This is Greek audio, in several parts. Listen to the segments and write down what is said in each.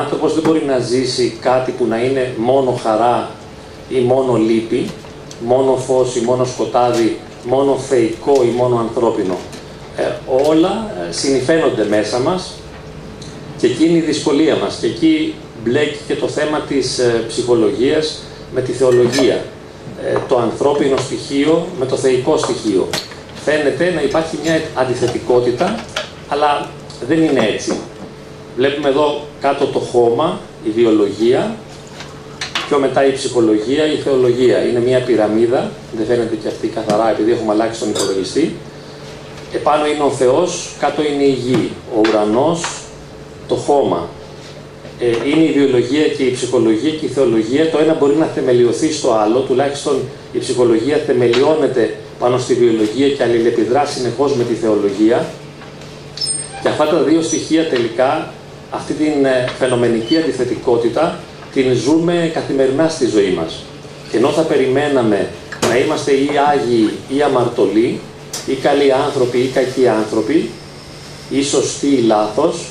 άνθρωπος δεν μπορεί να ζήσει κάτι που να είναι μόνο χαρά ή μόνο λύπη, μόνο φως ή μόνο σκοτάδι, μόνο θεϊκό ή μόνο ανθρώπινο. Ε, όλα ε, συνηφαίνονται μέσα μας και εκεί είναι η δυσκολία μας και εκεί μπλέκει και το θέμα της ε, ψυχολογίας με τη θεολογία. Ε, το ανθρώπινο στοιχείο με το θεϊκό στοιχείο. Φαίνεται να υπάρχει μια αντιθετικότητα, αλλά δεν είναι έτσι. Βλέπουμε εδώ κάτω το χώμα, η βιολογία, πιο μετά η ψυχολογία, η θεολογία. Είναι μια πυραμίδα, δεν φαίνεται και αυτή καθαρά επειδή έχουμε αλλάξει τον υπολογιστή. Επάνω είναι ο Θεός, κάτω είναι η γη, ο ουρανός, το χώμα. Ε, είναι η βιολογία και η ψυχολογία και η θεολογία. Το ένα μπορεί να θεμελιωθεί στο άλλο, τουλάχιστον η ψυχολογία θεμελιώνεται πάνω στη βιολογία και αλληλεπιδρά συνεχώς με τη θεολογία. Και αυτά τα δύο στοιχεία τελικά αυτή την ε, φαινομενική αντιθετικότητα την ζούμε καθημερινά στη ζωή μας. Και ενώ θα περιμέναμε να είμαστε ή Άγιοι ή αμαρτωλοί, ή καλοί άνθρωποι ή κακοί άνθρωποι, ή σωστοί ή λάθος,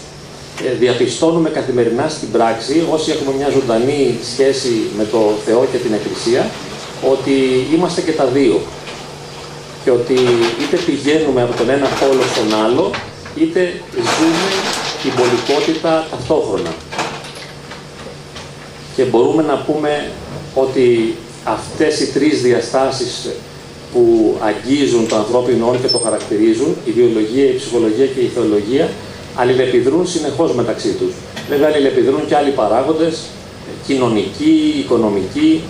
ε, διαπιστώνουμε καθημερινά στην πράξη, όσοι έχουμε μια ζωντανή σχέση με το Θεό και την Εκκλησία, ότι είμαστε και τα δύο. Και ότι είτε πηγαίνουμε από τον ένα πόλος στον άλλο, είτε ζούμε την πολικότητα ταυτόχρονα. Και μπορούμε να πούμε ότι αυτές οι τρεις διαστάσεις που αγγίζουν το ανθρώπινο όν και το χαρακτηρίζουν, η βιολογία, η ψυχολογία και η θεολογία, αλληλεπιδρούν συνεχώς μεταξύ τους. Βέβαια αλληλεπιδρούν και άλλοι παράγοντες, κοινωνικοί, οικονομικοί,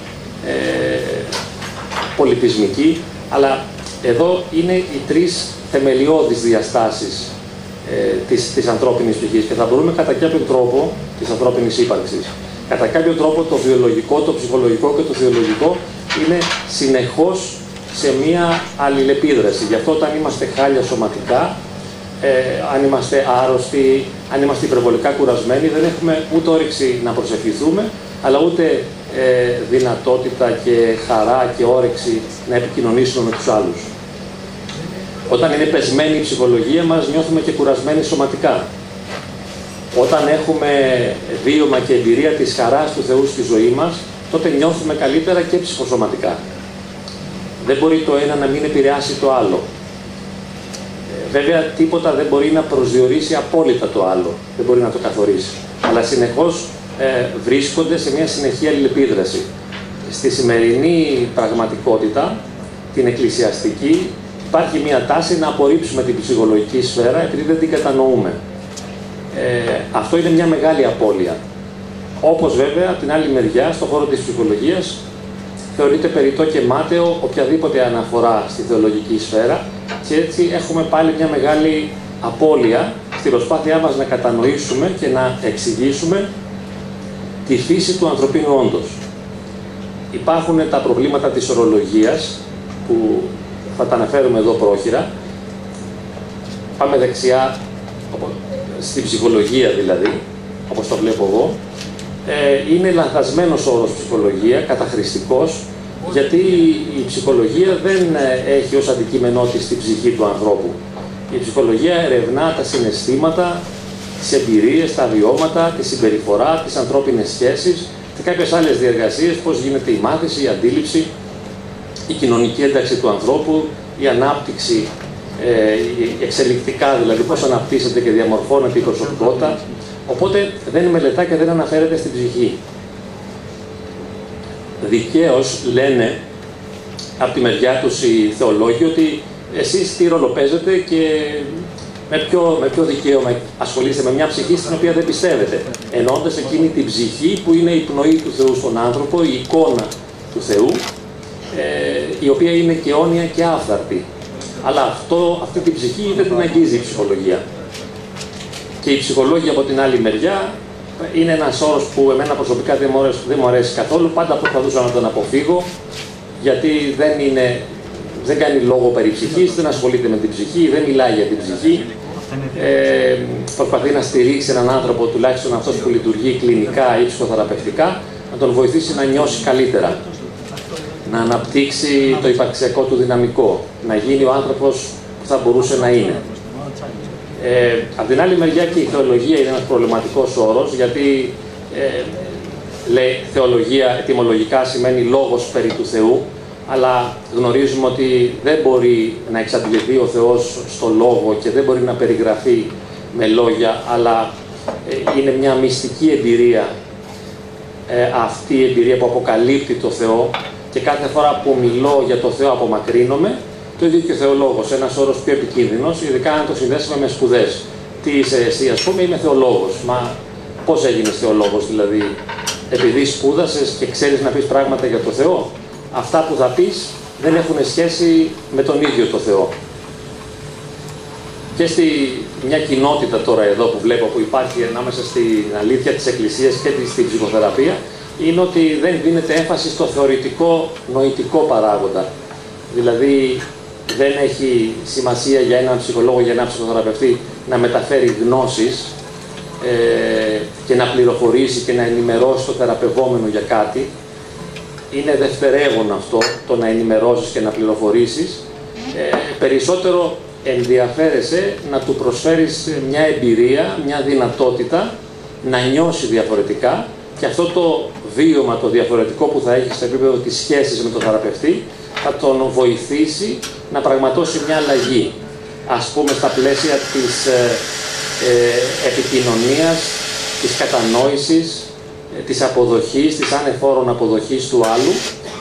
ε, πολιτισμικοί, αλλά εδώ είναι οι τρεις θεμελιώδεις διαστάσεις ε, της, της ανθρώπινης ψυχής και θα μπορούμε κατά κάποιο τρόπο της ανθρώπινης ύπαρξης. Κατά κάποιο τρόπο το βιολογικό, το ψυχολογικό και το θεολογικό είναι συνεχώς σε μία αλληλεπίδραση. Γι' αυτό όταν είμαστε χάλια σωματικά, ε, αν είμαστε άρρωστοι, αν είμαστε υπερβολικά κουρασμένοι, δεν έχουμε ούτε όρεξη να προσευχηθούμε, αλλά ούτε ε, δυνατότητα και χαρά και όρεξη να επικοινωνήσουμε με τους άλλους. Όταν είναι πεσμένη η ψυχολογία μας, νιώθουμε και κουρασμένοι σωματικά. Όταν έχουμε βίωμα και εμπειρία της χαράς του Θεού στη ζωή μας, τότε νιώθουμε καλύτερα και ψυχοσωματικά. Δεν μπορεί το ένα να μην επηρεάσει το άλλο. Ε, βέβαια, τίποτα δεν μπορεί να προσδιορίσει απόλυτα το άλλο. Δεν μπορεί να το καθορίσει. Αλλά συνεχώς ε, βρίσκονται σε μια συνεχή αλληλεπίδραση. Στη σημερινή πραγματικότητα, την εκκλησιαστική, υπάρχει μια τάση να απορρίψουμε την ψυχολογική σφαίρα επειδή δεν την κατανοούμε. Ε, αυτό είναι μια μεγάλη απώλεια. Όπως βέβαια, από την άλλη μεριά, στον χώρο της ψυχολογίας, θεωρείται περιττό και μάταιο οποιαδήποτε αναφορά στη θεολογική σφαίρα και έτσι έχουμε πάλι μια μεγάλη απώλεια στη προσπάθειά μας να κατανοήσουμε και να εξηγήσουμε τη φύση του ανθρωπίνου όντως. Υπάρχουν τα προβλήματα της ορολογίας που θα τα αναφέρουμε εδώ πρόχειρα. Πάμε δεξιά, στην ψυχολογία δηλαδή, όπως το βλέπω εγώ. Ε, είναι λανθασμένος όρος ψυχολογία, καταχρηστικός, γιατί η ψυχολογία δεν ε, έχει ως αντικείμενό της την ψυχή του ανθρώπου. Η ψυχολογία ερευνά τα συναισθήματα, τις εμπειρίες, τα βιώματα, τη συμπεριφορά, τις ανθρώπινες σχέσεις και κάποιες άλλες διεργασίες, πώς γίνεται η μάθηση, η αντίληψη, η κοινωνική ένταξη του ανθρώπου, η ανάπτυξη ε, εξελικτικά, δηλαδή πώς αναπτύσσεται και διαμορφώνεται η προσωπικότητα. Οπότε δεν μελετά και δεν αναφέρεται στην ψυχή. Δικαίως λένε από τη μεριά τους οι θεολόγοι ότι εσείς τι ρόλο παίζετε και με ποιο, με ποιο δικαίωμα ασχολείστε με μια ψυχή στην οποία δεν πιστεύετε. Ενώντας εκείνη την ψυχή που είναι η πνοή του Θεού στον άνθρωπο, η εικόνα του Θεού, ε, η οποία είναι και αιώνια και άφθαρτη. Αλλά αυτό, αυτή την ψυχή δεν την αγγίζει η ψυχολογία. Και η ψυχολόγια από την άλλη μεριά είναι ένας όρος που εμένα προσωπικά δεν μου, αρέσει, δεν μου αρέσει καθόλου. Πάντα προσπαθούσα να τον αποφύγω, γιατί δεν, είναι, δεν κάνει λόγο περί ψυχής, δεν ασχολείται με την ψυχή, δεν μιλάει για την ψυχή. Ε, προσπαθεί να στηρίξει έναν άνθρωπο, τουλάχιστον αυτός που λειτουργεί κλινικά ή ψυχοθεραπευτικά, να τον βοηθήσει να νιώσει καλύτερα να αναπτύξει το υπαρξιακό του δυναμικό, να γίνει ο άνθρωπος που θα μπορούσε να είναι. Ε, απ' την άλλη μεριά και η θεολογία είναι ένας προβληματικός όρος, γιατί ε, λέει θεολογία ετυμολογικά σημαίνει λόγος περί του Θεού, αλλά γνωρίζουμε ότι δεν μπορεί να εξαντληθεί ο Θεός στο λόγο και δεν μπορεί να περιγραφεί με λόγια, αλλά ε, είναι μια μυστική εμπειρία ε, αυτή η εμπειρία που αποκαλύπτει το Θεό και κάθε φορά που μιλώ για το Θεό απομακρύνομαι, το ίδιο και ο Θεολόγος, ένας όρος πιο επικίνδυνος, ειδικά αν το συνδέσουμε με σπουδές. Τι είσαι εσύ, ας πούμε, είμαι Θεολόγος. Μα πώς έγινες Θεολόγος, δηλαδή, επειδή σπούδασες και ξέρεις να πεις πράγματα για το Θεό, αυτά που θα πεις δεν έχουν σχέση με τον ίδιο το Θεό. Και στη μια κοινότητα τώρα εδώ που βλέπω που υπάρχει ανάμεσα στην αλήθεια της Εκκλησίας και στην ψυχοθεραπεία είναι ότι δεν δίνεται έμφαση στο θεωρητικό νοητικό παράγοντα. Δηλαδή δεν έχει σημασία για έναν ψυχολόγο, για έναν ψυχοθεραπευτή να μεταφέρει γνώσεις ε, και να πληροφορήσει και να ενημερώσει το θεραπευόμενο για κάτι. Είναι δευτερεύον αυτό, το να ενημερώσεις και να πληροφορήσεις. Ε, περισσότερο ενδιαφέρεσαι να του προσφέρεις μια εμπειρία, μια δυνατότητα να νιώσει διαφορετικά και αυτό το βίωμα, το διαφορετικό που θα έχει στο επίπεδο της σχέσης με τον θεραπευτή θα τον βοηθήσει να πραγματώσει μια αλλαγή. Ας πούμε στα πλαίσια της ε, ε, επικοινωνίας, της κατανόησης, ε, της αποδοχής, της ανεφόρων αποδοχής του άλλου.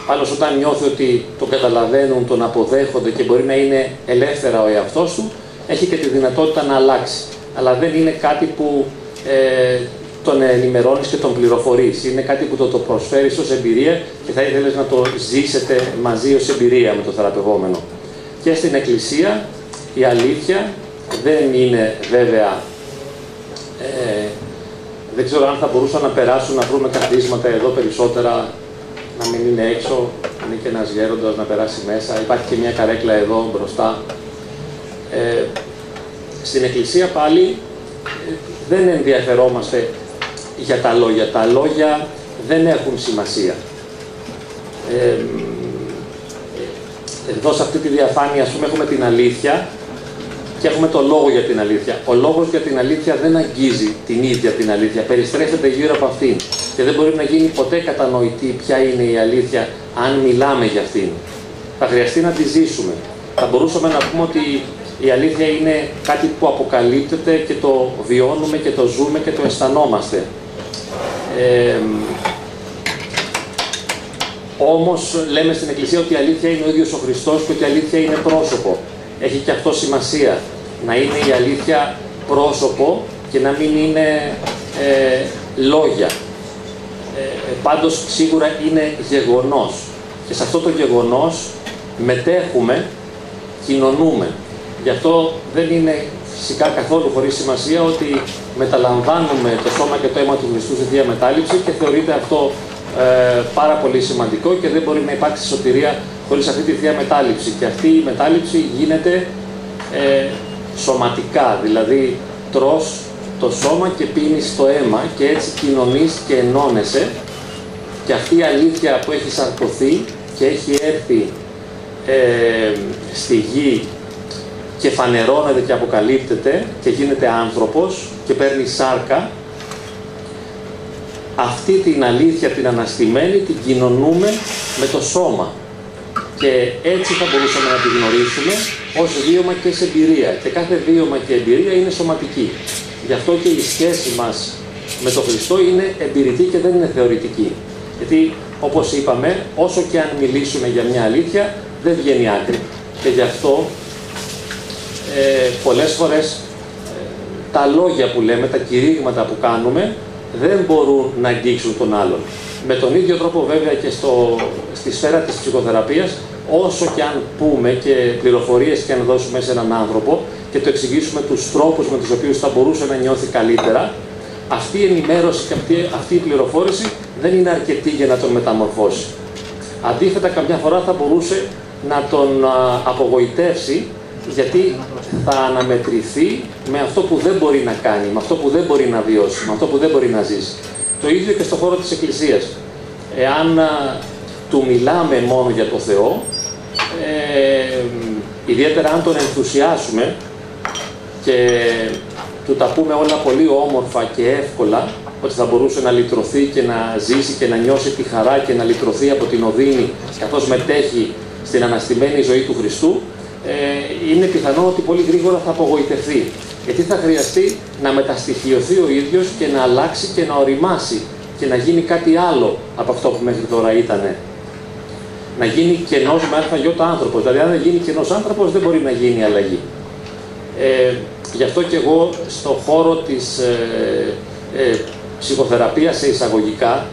Άλλος όταν νιώθει ότι τον καταλαβαίνουν, τον αποδέχονται και μπορεί να είναι ελεύθερα ο εαυτός του, έχει και τη δυνατότητα να αλλάξει. Αλλά δεν είναι κάτι που ε, τον ενημερώνεις και τον πληροφορείς. Είναι κάτι που το, το προσφέρεις ως εμπειρία και θα ήθελες να το ζήσετε μαζί ως εμπειρία με το θεραπευόμενο. Και στην Εκκλησία η αλήθεια δεν είναι βέβαια ε, δεν ξέρω αν θα μπορούσαν να περάσουν να βρούμε καθίσματα εδώ περισσότερα, να μην είναι έξω, να είναι και ένας γέροντας να περάσει μέσα. Υπάρχει και μια καρέκλα εδώ μπροστά. Ε, στην Εκκλησία πάλι ε, δεν ενδιαφερόμαστε για τα λόγια. Τα λόγια δεν έχουν σημασία. Ε, εδώ σε αυτή τη διαφάνεια, ας πούμε, έχουμε την αλήθεια και έχουμε το λόγο για την αλήθεια. Ο λόγος για την αλήθεια δεν αγγίζει την ίδια την αλήθεια, περιστρέφεται γύρω από αυτήν και δεν μπορεί να γίνει ποτέ κατανοητή ποια είναι η αλήθεια αν μιλάμε για αυτήν. Θα χρειαστεί να τη ζήσουμε. Θα μπορούσαμε να πούμε ότι η αλήθεια είναι κάτι που αποκαλύπτεται και το βιώνουμε και το ζούμε και το αισθανόμαστε. Ε, όμως λέμε στην Εκκλησία ότι η αλήθεια είναι ο ίδιος ο Χριστός και ότι η αλήθεια είναι πρόσωπο. Έχει και αυτό σημασία. Να είναι η αλήθεια πρόσωπο και να μην είναι ε, λόγια. Ε, πάντως σίγουρα είναι γεγονός. Και σε αυτό το γεγονός μετέχουμε, κοινωνούμε. Γι' αυτό δεν είναι φυσικά καθόλου χωρίς σημασία ότι μεταλαμβάνουμε το σώμα και το αίμα του Χριστού στη Θεία Μετάληψη και θεωρείται αυτό ε, πάρα πολύ σημαντικό και δεν μπορεί να υπάρξει σωτηρία χωρίς αυτή τη Θεία Μετάληψη. Και αυτή η μετάληψη γίνεται ε, σωματικά, δηλαδή τρως το σώμα και πίνεις το αίμα και έτσι κοινωνείς και ενώνεσαι και αυτή η αλήθεια που έχει σαρκωθεί και έχει έρθει ε, στη γη και φανερώνεται και αποκαλύπτεται και γίνεται άνθρωπος και παίρνει σάρκα, αυτή την αλήθεια την αναστημένη την κοινωνούμε με το σώμα. Και έτσι θα μπορούσαμε να τη γνωρίσουμε ως βίωμα και σε εμπειρία. Και κάθε βίωμα και εμπειρία είναι σωματική. Γι' αυτό και η σχέση μας με τον Χριστό είναι εμπειρική και δεν είναι θεωρητική. Γιατί όπως είπαμε, όσο και αν μιλήσουμε για μια αλήθεια, δεν βγαίνει άκρη. Και γι' αυτό ε, πολλές φορές ε, τα λόγια που λέμε, τα κηρύγματα που κάνουμε, δεν μπορούν να αγγίξουν τον άλλον. Με τον ίδιο τρόπο βέβαια και στο, στη σφαίρα της ψυχοθεραπείας, όσο και αν πούμε και πληροφορίες και αν δώσουμε σε έναν άνθρωπο και το εξηγήσουμε τους τρόπους με τους οποίους θα μπορούσε να νιώθει καλύτερα, αυτή η ενημέρωση και αυτή, αυτή η πληροφόρηση δεν είναι αρκετή για να τον μεταμορφώσει. Αντίθετα, καμιά φορά θα μπορούσε να τον απογοητεύσει γιατί θα αναμετρηθεί με αυτό που δεν μπορεί να κάνει, με αυτό που δεν μπορεί να βιώσει, με αυτό που δεν μπορεί να ζήσει. Το ίδιο και στο χώρο της Εκκλησίας. Εάν του μιλάμε μόνο για το Θεό, ε, ιδιαίτερα αν τον ενθουσιάσουμε, και του τα πούμε όλα πολύ όμορφα και εύκολα, ότι θα μπορούσε να λυτρωθεί και να ζήσει και να νιώσει τη χαρά και να λυτρωθεί από την οδύνη καθώς μετέχει στην αναστημένη ζωή του Χριστού, ε, είναι πιθανό ότι πολύ γρήγορα θα απογοητευτεί. Γιατί θα χρειαστεί να μεταστοιχειωθεί ο ίδιος και να αλλάξει και να οριμάσει και να γίνει κάτι άλλο από αυτό που μέχρι τώρα ήταν. Να γίνει κενός με αλφαγιώτα άνθρωπος. Δηλαδή, αν δεν γίνει κενός άνθρωπος, δεν μπορεί να γίνει αλλαγή. Ε, γι' αυτό και εγώ στον χώρο της ε, ε, ψυχοθεραπείας σε εισαγωγικά,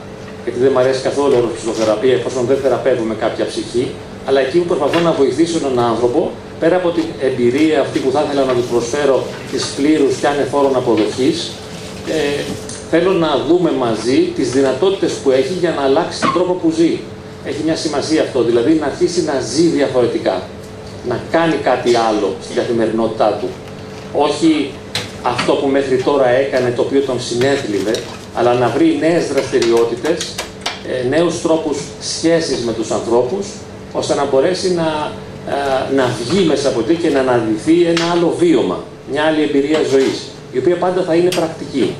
γιατί δεν μου αρέσει καθόλου η ψυχοθεραπεία εφόσον δεν θεραπεύουμε κάποια ψυχή, αλλά εκεί που προσπαθώ να βοηθήσω έναν άνθρωπο, πέρα από την εμπειρία αυτή που θα ήθελα να του προσφέρω της πλήρους και ανεφόρων αποδοχής, ε, θέλω να δούμε μαζί τις δυνατότητες που έχει για να αλλάξει τον τρόπο που ζει. Έχει μια σημασία αυτό, δηλαδή να αρχίσει να ζει διαφορετικά, να κάνει κάτι άλλο στην καθημερινότητά του. Όχι αυτό που μέχρι τώρα έκανε, το οποίο τον συνέθλιβε, αλλά να βρει νέες δραστηριότητες, ε, νέους τρόπους σχέσης με τους ανθρώπους, ώστε να μπορέσει να, ε, να βγει μέσα από εκεί και να αναδυθεί ένα άλλο βίωμα, μια άλλη εμπειρία ζωής, η οποία πάντα θα είναι πρακτική.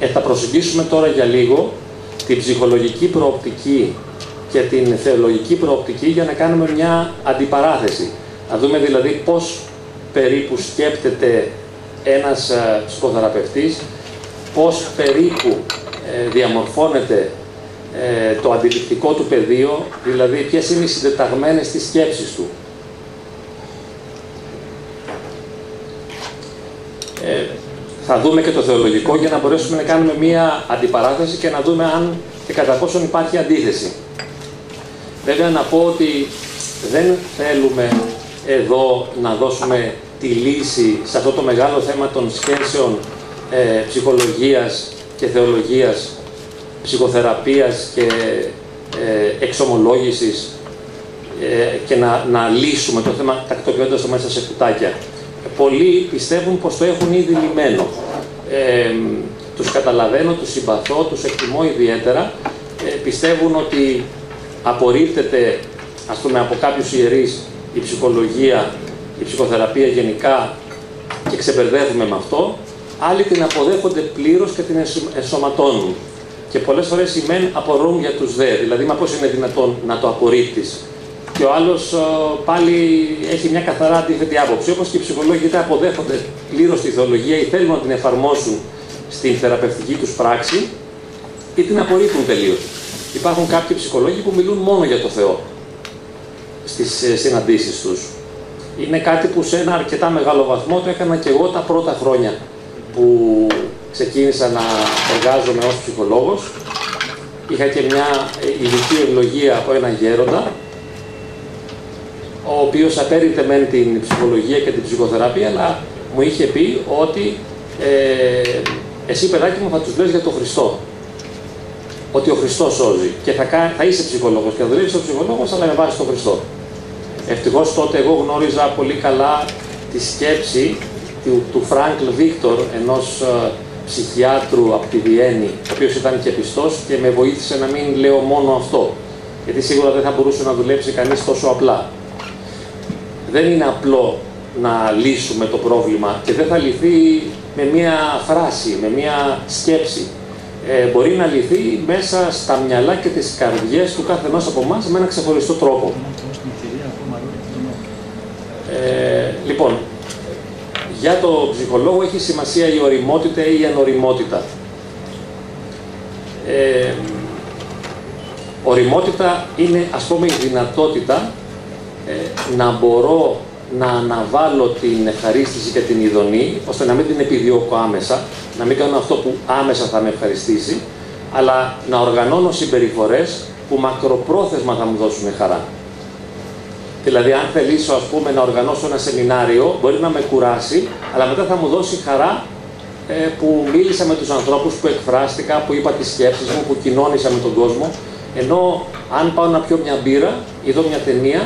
Ε, θα προσεγγίσουμε τώρα για λίγο την ψυχολογική προοπτική και την θεολογική προοπτική για να κάνουμε μια αντιπαράθεση. Να δούμε δηλαδή πώς περίπου σκέπτεται ένας ε, ψυχοθεραπευτής, πώς περίπου ε, διαμορφώνεται ε, το αντιληπτικό του πεδίο, δηλαδή ποιες είναι οι συντεταγμένες στις σκέψεις του. Ε, θα δούμε και το θεολογικό για να μπορέσουμε να κάνουμε μία αντιπαράθεση και να δούμε αν και κατά πόσον υπάρχει αντίθεση. Βέβαια να πω ότι δεν θέλουμε εδώ να δώσουμε τη λύση σε αυτό το μεγάλο θέμα των σχέσεων ε, ψυχολογίας και θεολογίας ψυχοθεραπείας και ε, εξομολόγησης ε, και να, να λύσουμε το θέμα τακτοποιώντας το μέσα σε κουτάκια. Πολλοί πιστεύουν πως το έχουν ήδη λυμένο. Ε, τους καταλαβαίνω, τους συμπαθώ, τους εκτιμώ ιδιαίτερα. Ε, πιστεύουν ότι απορρίπτεται ας πούμε, από κάποιους ιερείς η ψυχολογία, η ψυχοθεραπεία γενικά και ξεπερδεύουμε με αυτό. Άλλοι την αποδέχονται πλήρως και την ενσωματώνουν. Και πολλές φορές οι μεν απορούν για τους δε. Δηλαδή, μα πώς είναι δυνατόν να το απορρίπτεις. Και ο άλλος πάλι έχει μια καθαρά αντίθετη άποψη. Όπως και οι ψυχολόγοι είτε αποδέχονται πλήρως τη θεολογία ή θέλουν να την εφαρμόσουν στην θεραπευτική τους πράξη, ή την απορρίπτουν τελείως. Υπάρχουν κάποιοι ψυχολόγοι που μιλούν μόνο για το Θεό στις ε, συναντήσεις τους. Είναι κάτι που σε ένα αρκετά μεγάλο βαθμό το έκανα και εγώ τα πρώτα χρόνια που ξεκίνησα να εργάζομαι ως ψυχολόγος. Είχα και μια ειδική ευλογία από έναν γέροντα, ο οποίος απέριτε μεν την ψυχολογία και την ψυχοθεραπεία, αλλά μου είχε πει ότι ε, εσύ παιδάκι μου θα τους λες για τον Χριστό. Ότι ο Χριστός σώζει και θα, θα είσαι ψυχολόγος και θα δουλεύεις ο ψυχολόγος, αλλά με βάση τον Χριστό. Ευτυχώς τότε εγώ γνώριζα πολύ καλά τη σκέψη του, του Φράγκλ Βίκτορ, ενός ε, ψυχιάτρου από τη Βιέννη, ο οποίος ήταν και πιστός και με βοήθησε να μην λέω μόνο αυτό. Γιατί σίγουρα δεν θα μπορούσε να δουλέψει κανείς τόσο απλά. Δεν είναι απλό να λύσουμε το πρόβλημα και δεν θα λυθεί με μία φράση, με μία σκέψη. Ε, μπορεί να λυθεί μέσα στα μυαλά και τις καρδιές του κάθε μας από εμάς με ένα ξεχωριστό τρόπο. Ε, λοιπόν, για το ψυχολόγο έχει σημασία η οριμότητα ή η ανοριμότητα. Ε, οριμότητα είναι ας πούμε η δυνατότητα ε, να μπορώ να αναβάλω την ευχαρίστηση και την ειδονή, ώστε να μην την επιδιώκω άμεσα, να μην κάνω αυτό που άμεσα θα με ευχαριστήσει, αλλά να οργανώνω συμπεριφορές που μακροπρόθεσμα θα μου δώσουν χαρά. Δηλαδή, αν θελήσω ας πούμε, να οργανώσω ένα σεμινάριο, μπορεί να με κουράσει, αλλά μετά θα μου δώσει χαρά ε, που μίλησα με τους ανθρώπους, που εκφράστηκα, που είπα τις σκέψεις μου, που κοινώνησα με τον κόσμο. Ενώ αν πάω να πιω μια μπύρα ή δω μια ταινία,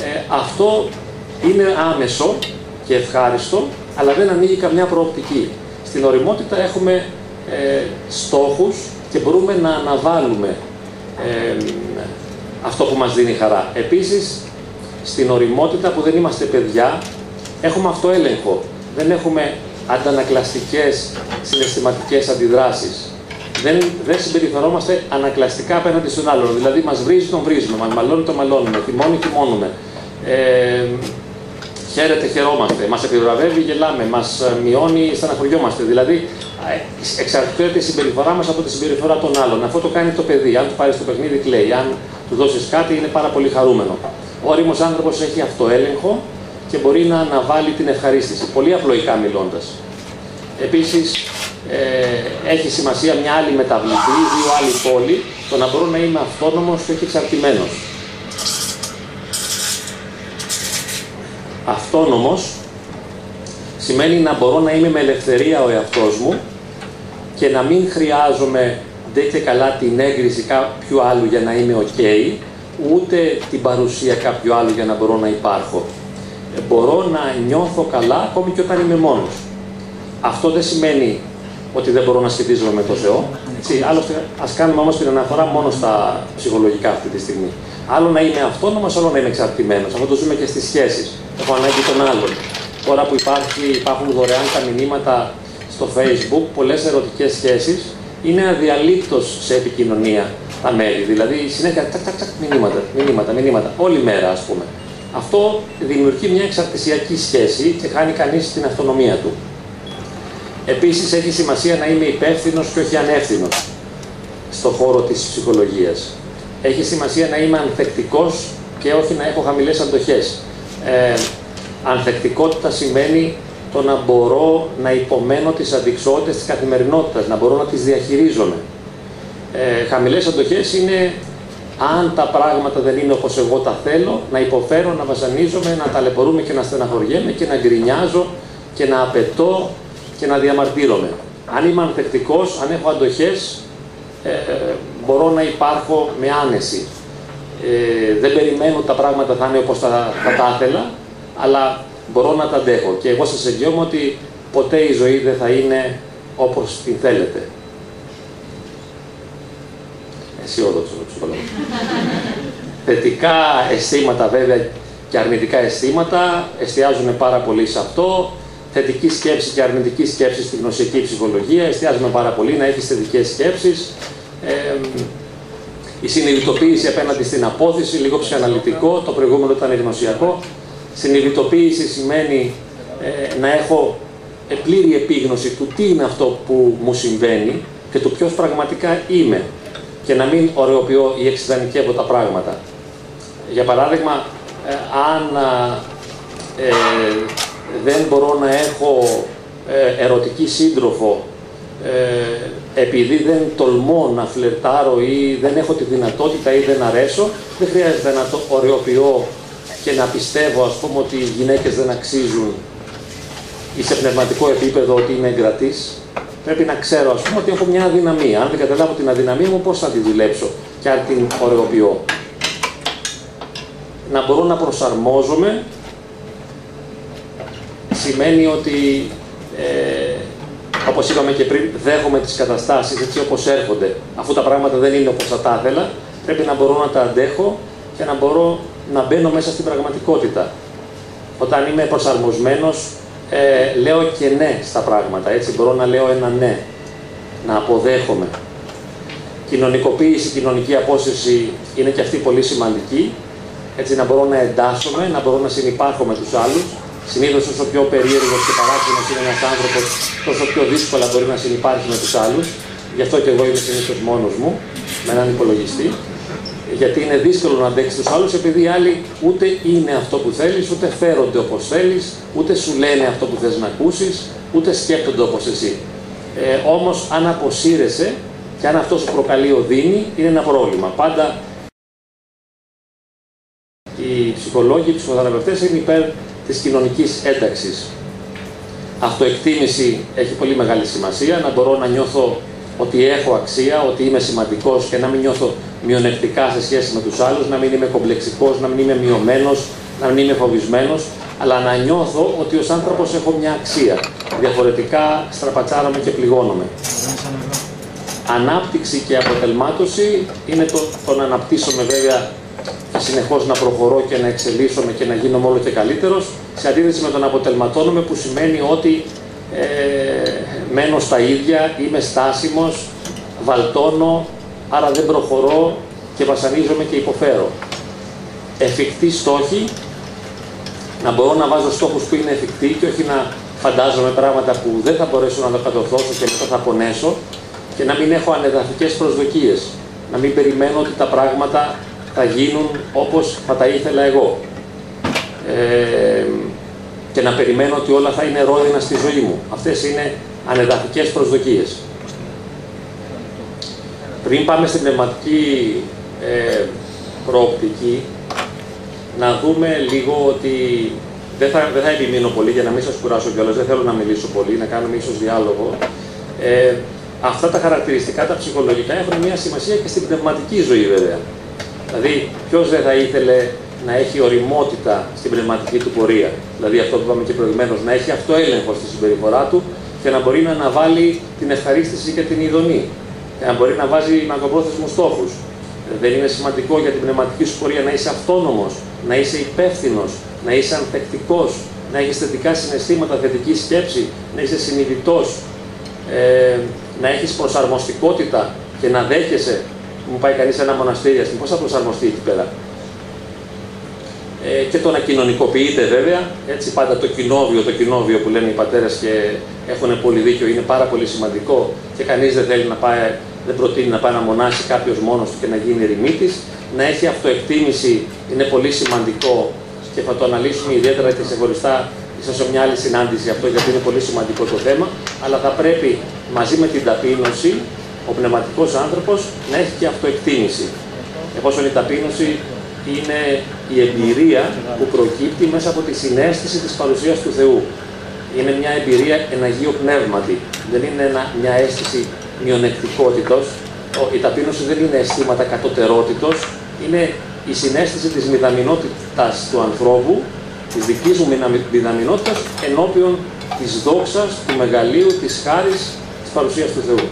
ε, αυτό είναι άμεσο και ευχάριστο, αλλά δεν ανοίγει καμιά προοπτική. Στην οριμότητα έχουμε ε, στόχους και μπορούμε να αναβάλουμε ε, αυτό που μας δίνει χαρά. Επίσης, στην οριμότητα που δεν είμαστε παιδιά, έχουμε αυτοέλεγχο. Δεν έχουμε αντανακλαστικές συναισθηματικές αντιδράσεις. Δεν, δεν συμπεριφερόμαστε ανακλαστικά απέναντι στον άλλον. Δηλαδή, μας βρίζει, τον βρίζουμε, μας μαλώνει, τον μαλώνουμε, θυμώνει, θυμώνουμε. Ε, χαίρεται, χαιρόμαστε, μας επιβραβεύει, γελάμε, μας μειώνει, στεναχωριόμαστε. Δηλαδή, εξαρτάται η συμπεριφορά μας από τη συμπεριφορά των άλλων. Αυτό το κάνει το παιδί. Αν του πάρεις το παιχνίδι, κλαίει. Αν του δώσεις κάτι, είναι πάρα πολύ χαρούμενο. Ο όριμος άνθρωπος έχει αυτοέλεγχο και μπορεί να αναβάλει την ευχαρίστηση. Πολύ απλοϊκά μιλώντας. Επίσης, ε, έχει σημασία μια άλλη μεταβλητή, δύο άλλοι πόλοι, το να μπορώ να είμαι αυτόνομος και όχι εξαρτημένος. Αυτόνομος σημαίνει να μπορώ να είμαι με ελευθερία ο εαυτός μου και να μην χρειάζομαι ντε και καλά την έγκριση κάποιου άλλου για να είμαι ok, ούτε την παρουσία κάποιου άλλου για να μπορώ να υπάρχω. Ε, μπορώ να νιώθω καλά ακόμη και όταν είμαι μόνος. Αυτό δεν σημαίνει ότι δεν μπορώ να σχετίζομαι με τον Θεό. Έτσι, άλλωστε, ας κάνουμε όμως την αναφορά μόνο στα ψυχολογικά αυτή τη στιγμή. Άλλο να είμαι αυτόνομος, άλλο να είμαι εξαρτημένος. Αυτό το ζούμε και στις σχέσεις. Έχω ανάγκη των άλλων. Τώρα που υπάρχει, υπάρχουν δωρεάν τα μηνύματα στο Facebook, πολλές ερωτικές σχέσεις είναι αδιαλείπτως σε επικοινωνία τα μέλη. Δηλαδή συνέχεια τάκ, τάκ, τάκ, μηνύματα, μηνύματα, μηνύματα, όλη μέρα ας πούμε. Αυτό δημιουργεί μια εξαρτησιακή σχέση και χάνει κανείς την αυτονομία του. Επίσης έχει σημασία να είμαι υπεύθυνος και όχι ανεύθυνος στον χώρο της ψυχολογίας. Έχει σημασία να είμαι ανθεκτικός και όχι να έχω χαμηλές αντοχές. Ε, ανθεκτικότητα σημαίνει το να μπορώ να υπομένω τις αντικσότητες της καθημερινότητας, να μπορώ να τις διαχειρίζομαι. Ε, χαμηλές αντοχές είναι αν τα πράγματα δεν είναι όπως εγώ τα θέλω, να υποφέρω, να βασανίζομαι, να ταλαιπωρούμε και να στεναχωριέμαι και να γκρινιάζω και να απαιτώ και να διαμαρτύρομαι. Αν είμαι ανθεκτικός, αν έχω αντοχές, ε, μπορώ να υπάρχω με άνεση. Ε, δεν περιμένω ότι τα πράγματα θα είναι όπως θα, θα τα ήθελα, αλλά μπορώ να τα αντέχω. Και εγώ σας εγγυώμαι ότι ποτέ η ζωή δεν θα είναι όπως την θέλετε. Αισιόδοξο το ψυχολόγο. Θετικά αισθήματα βέβαια και αρνητικά αισθήματα εστιάζουν πάρα πολύ σε αυτό θετική σκέψη και αρνητική σκέψη στη γνωσιακή ψυχολογία. Εστιάζουμε πάρα πολύ να έχεις θετικές σκέψεις. Ε, η συνειδητοποίηση απέναντι στην απόθεση, λίγο ψυχαναλυτικό, το προηγούμενο ήταν γνωσιακό. Συνειδητοποίηση σημαίνει ε, να έχω πλήρη επίγνωση του τι είναι αυτό που μου συμβαίνει και του ποιος πραγματικά είμαι και να μην ωρεοποιώ ή εξειδανικεύω τα πράγματα. Για παράδειγμα, ε, αν ε, δεν μπορώ να έχω ε, ερωτική σύντροφο ε, επειδή δεν τολμώ να φλερτάρω ή δεν έχω τη δυνατότητα ή δεν αρέσω, δεν χρειάζεται να το ωρεοποιώ και να πιστεύω ας πούμε ότι οι γυναίκες δεν αξίζουν ή σε πνευματικό επίπεδο ότι είμαι εγκρατής. Πρέπει να ξέρω ας πούμε ότι έχω μια αδυναμία. Αν δεν καταλάβω την αδυναμία μου πώς θα τη δουλέψω και αν την ωρεοποιώ. Να μπορώ να προσαρμόζομαι σημαίνει ότι, ε, όπως είπαμε και πριν, δέχομαι τις καταστάσεις έτσι όπως έρχονται. Αφού τα πράγματα δεν είναι όπως θα τα ήθελα, πρέπει να μπορώ να τα αντέχω και να μπορώ να μπαίνω μέσα στην πραγματικότητα. Όταν είμαι προσαρμοσμένος, ε, λέω και ναι στα πράγματα, έτσι μπορώ να λέω ένα ναι, να αποδέχομαι. Κοινωνικοποίηση, κοινωνική απόσταση είναι και αυτή πολύ σημαντική, έτσι να μπορώ να εντάσσομαι, να μπορώ να συνεπάρχω με τους άλλους, Συνήθως, όσο πιο περίεργος και παράξενος είναι ένας άνθρωπος, τόσο πιο δύσκολα μπορεί να συνεπάρχει με τους άλλους. Γι' αυτό και εγώ είμαι συνήθως μόνος μου, με έναν υπολογιστή. Γιατί είναι δύσκολο να αντέξεις τους άλλους, επειδή οι άλλοι ούτε είναι αυτό που θέλεις, ούτε φέρονται όπως θέλεις, ούτε σου λένε αυτό που θες να ακούσεις, ούτε σκέπτονται όπως εσύ. Ε, Όμως, αν αποσύρεσαι και αν αυτός σου προκαλεί οδύνη, είναι ένα πρόβλημα. Πάντα οι ψυχολόγοι, οι ψυχοθεραπευτές είναι υπέρ της κοινωνικής ένταξης. Αυτοεκτίμηση έχει πολύ μεγάλη σημασία, να μπορώ να νιώθω ότι έχω αξία, ότι είμαι σημαντικός και να μην νιώθω μειονεκτικά σε σχέση με τους άλλους, να μην είμαι κομπλεξικός, να μην είμαι μειωμένος, να μην είμαι φοβισμένος, αλλά να νιώθω ότι ως άνθρωπος έχω μια αξία. Διαφορετικά στραπατσάρομαι και πληγώνομαι. Ανάπτυξη και αποτελμάτωση είναι το, το να αναπτύσσομαι βέβαια συνεχώς να προχωρώ και να εξελίσσομαι και να γίνομαι όλο και καλύτερος, σε αντίθεση με τον αποτελματώνομαι που σημαίνει ότι ε, μένω στα ίδια, είμαι στάσιμος, βαλτώνω, άρα δεν προχωρώ και βασανίζομαι και υποφέρω. Εφικτή στόχη, να μπορώ να βάζω στόχους που είναι εφικτοί και όχι να φαντάζομαι πράγματα που δεν θα μπορέσω να τα κατορθώσω και μετά θα πονέσω και να μην έχω ανεδαφικές προσδοκίες. Να μην περιμένω ότι τα πράγματα θα γίνουν όπως θα τα ήθελα εγώ. Ε, και να περιμένω ότι όλα θα είναι ρόδινα στη ζωή μου. Αυτές είναι ανεδαφικές προσδοκίες. Πριν πάμε στην πνευματική ε, προοπτική, να δούμε λίγο ότι δεν θα, δεν θα επιμείνω πολύ για να μην σας κουράσω κιόλας, δεν θέλω να μιλήσω πολύ, να κάνουμε ίσως διάλογο. Ε, αυτά τα χαρακτηριστικά, τα ψυχολογικά, έχουν μια σημασία και στην πνευματική ζωή βέβαια. Δηλαδή, ποιος δεν θα ήθελε να έχει οριμότητα στην πνευματική του πορεία. Δηλαδή, αυτό που είπαμε και προηγουμένως, να έχει αυτοέλεγχο στη συμπεριφορά του και να μπορεί να αναβάλει την ευχαρίστηση και την ειδονή. Και να μπορεί να βάζει μακροπρόθεσμους στόχους. Δεν είναι σημαντικό για την πνευματική σου πορεία να είσαι αυτόνομος, να είσαι υπεύθυνος, να είσαι ανθεκτικός, να έχεις θετικά συναισθήματα, θετική σκέψη, να είσαι συνειδητός, ε, να έχεις προσαρμοστικότητα και να δέχεσαι μου πάει κανείς σε ένα μοναστήρι, ας πούμε, πώς θα προσαρμοστεί εκεί πέρα; Ε, και το να κοινωνικοποιείται βέβαια, έτσι πάντα το κοινόβιο, το κοινόβιο που λένε οι πατέρες και έχουν πολύ δίκιο, είναι πάρα πολύ σημαντικό και κανείς δεν θέλει να πάει, δεν προτείνει να πάει να μονάσει κάποιος μόνος του και να γίνει ερημίτη. Να έχει αυτοεκτίμηση είναι πολύ σημαντικό και θα το αναλύσουμε ιδιαίτερα και ξεχωριστά ίσως σε μια άλλη συνάντηση αυτό, γιατί είναι πολύ σημαντικό το θέμα. Αλλά θα πρέπει μαζί με την ταπείνωση ο πνευματικός άνθρωπος να έχει και αυτοεκτίμηση. Εφόσον η ταπείνωση είναι η εμπειρία που προκύπτει μέσα από τη συνέστηση της παρουσίας του Θεού. Είναι μια εμπειρία εναγίου πνεύματι. Δεν είναι μια αίσθηση μειονεκτικότητος. Η ταπείνωση δεν είναι αισθήματα κατωτερότητος. Είναι η συνέστηση της μηδαμινότητας του ανθρώπου, της δικής μου μηδαμινότητας, ενώπιον της δόξας, του μεγαλείου, της χάρης, της παρουσίας του Θεού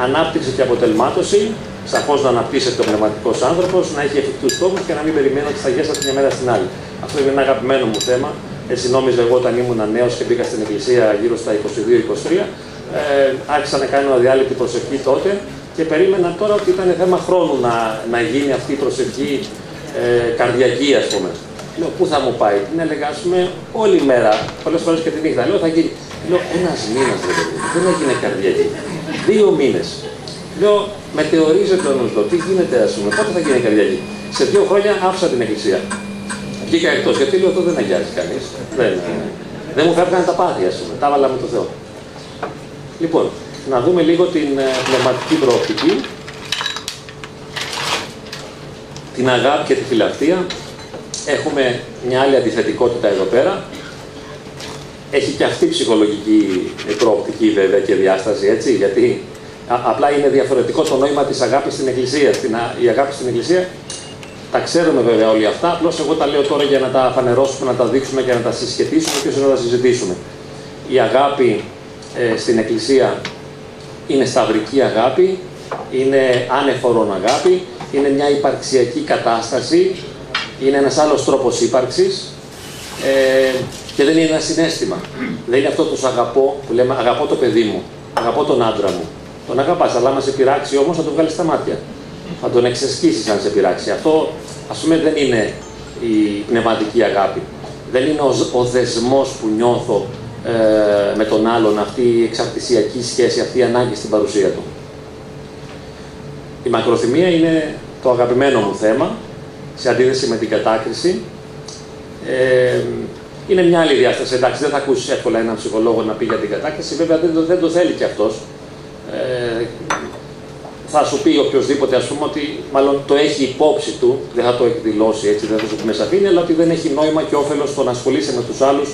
ανάπτυξη και αποτελμάτωση, σαφώς να αναπτύσσεται ο πνευματικός άνθρωπος, να έχει εφικτούς στόχους και να μην περιμένει ότι θα γέσαι από μια μέρα στην άλλη. Αυτό είναι ένα αγαπημένο μου θέμα. Έτσι νόμιζα εγώ όταν ήμουν νέος και μπήκα στην εκκλησία γύρω στα 22-23. Ε, άρχισα να κάνω αδιάλειπτη προσευχή τότε και περίμενα τώρα ότι ήταν θέμα χρόνου να, να γίνει αυτή η προσευχή ε, καρδιακή, ας πούμε. Λέω, πού θα μου πάει, την έλεγα, ας πούμε, όλη μέρα, πολλές φορές και τη νύχτα. Λέω, θα γίνει. Λέω, ένας μήνας δεν έγινε καρδιακή. Δύο μήνες. Λέω, μετεωρίζεται ο νους, τι γίνεται, ας πούμε, πότε θα γίνει η Κυριακή. Σε δύο χρόνια άφησα την εκκλησία. Βγήκα εκτός, γιατί λέω, αυτό δεν αγιάζει κανείς. Δεν, δεν μου φεύγανε τα πάθη, ας πούμε, τα έβαλα με το Θεό. Λοιπόν, να δούμε λίγο την ε, πνευματική προοπτική, την αγάπη και τη φιλαυτία. Έχουμε μια άλλη αντιθετικότητα εδώ πέρα, έχει και αυτή ψυχολογική προοπτική βέβαια και διάσταση, έτσι, γιατί απλά είναι διαφορετικός το νόημα της αγάπης στην Εκκλησία. η αγάπη στην Εκκλησία τα ξέρουμε βέβαια όλοι αυτά, απλώς εγώ τα λέω τώρα για να τα φανερώσουμε, να τα δείξουμε και να τα συσχετίσουμε και όσο να τα συζητήσουμε. Η αγάπη ε, στην Εκκλησία είναι σταυρική αγάπη, είναι άνεφορον αγάπη, είναι μια υπαρξιακή κατάσταση, είναι ένας άλλος τρόπος ύπαρξης, ε, και δεν είναι ένα συνέστημα. Δεν είναι αυτό το αγαπώ που λέμε αγαπώ το παιδί μου, αγαπώ τον άντρα μου. Τον αγαπάς, αλλά αν σε πειράξει όμως θα τον βγάλεις στα μάτια. Θα τον εξεσκίσεις αν σε πειράξει. Αυτό ας πούμε δεν είναι η πνευματική αγάπη. Δεν είναι ο, ο δεσμός που νιώθω ε, με τον άλλον, αυτή η εξαρτησιακή σχέση, αυτή η ανάγκη στην παρουσία του. Η μακροθυμία είναι το αγαπημένο μου θέμα, σε αντίθεση με την κατάκριση. Ε, είναι μια άλλη διάσταση. Εντάξει, δεν θα ακούσεις εύκολα έναν ψυχολόγο να πει για την κατάκριση. Βέβαια δεν το, δεν το θέλει κι αυτός. Ε, θα σου πει οποιοδήποτε, ας πούμε, ότι μάλλον το έχει υπόψη του, δεν θα το εκδηλώσει έτσι, δεν θα σου πει με σαφήνεια, αλλά ότι δεν έχει νόημα και όφελος το να ασχολείσαι με τους άλλους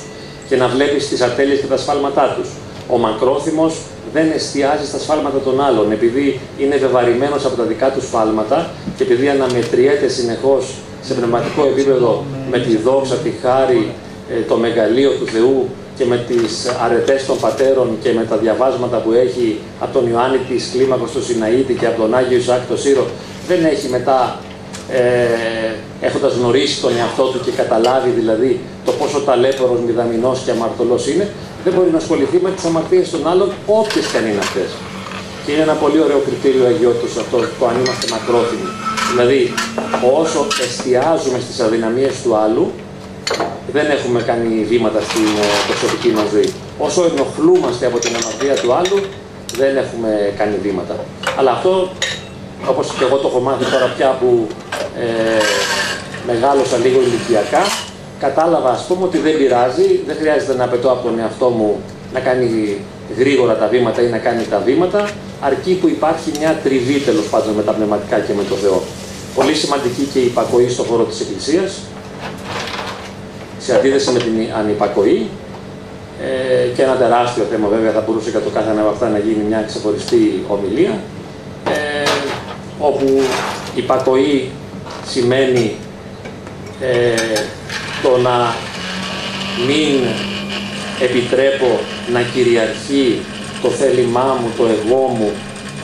και να βλέπεις τις ατέλειες και τα σφάλματά τους. Ο μακρόθυμος δεν εστιάζει στα σφάλματα των άλλων, επειδή είναι βεβαρημένος από τα δικά του σφάλματα και επειδή αναμετριέται συνεχώς σε πνευματικό επίπεδο με τη δόξα, τη χάρη, ε, το μεγαλείο του Θεού και με τις αρετές των πατέρων και με τα διαβάσματα που έχει από τον Ιωάννη της Κλίμακος του Σιναήτη και από τον Άγιο Ισάκ το Σύρο, δεν έχει μετά ε, έχοντας γνωρίσει τον εαυτό του και καταλάβει δηλαδή το πόσο ταλέπορος, μηδαμινός και αμαρτωλός είναι, δεν μπορεί να ασχοληθεί με τις αμαρτίες των άλλων, όποιες και αν είναι αυτές. Και είναι ένα πολύ ωραίο κριτήριο αγιότητας αυτό, το αν είμαστε μακρόθυμοι. Δηλαδή, όσο εστιάζουμε στις αδυναμίες του άλλου, δεν έχουμε κάνει βήματα στην ε, προσωπική μας ζωή. Όσο ενοχλούμαστε από την αμαρτία του άλλου, δεν έχουμε κάνει βήματα. Αλλά αυτό, όπως και εγώ το έχω μάθει τώρα πια που ε, μεγάλωσα λίγο ηλικιακά, κατάλαβα ας πούμε ότι δεν πειράζει, δεν χρειάζεται να πετώ από τον εαυτό μου να κάνει γρήγορα τα βήματα ή να κάνει τα βήματα, αρκεί που υπάρχει μια τριβή τέλος πάντων με τα πνευματικά και με το Θεό. Πολύ σημαντική και η υπακοή στον χώρο της Εκκλησίας, σε αντίθεση με την ανυπακοή, ε, και ένα τεράστιο θέμα βέβαια θα μπορούσε για το κάθε ένα από αυτά να γίνει μια ξεχωριστή ομιλία, ε, όπου υπακοή σημαίνει ε, το να μην επιτρέπω να κυριαρχεί το θέλημά μου, το εγώ μου,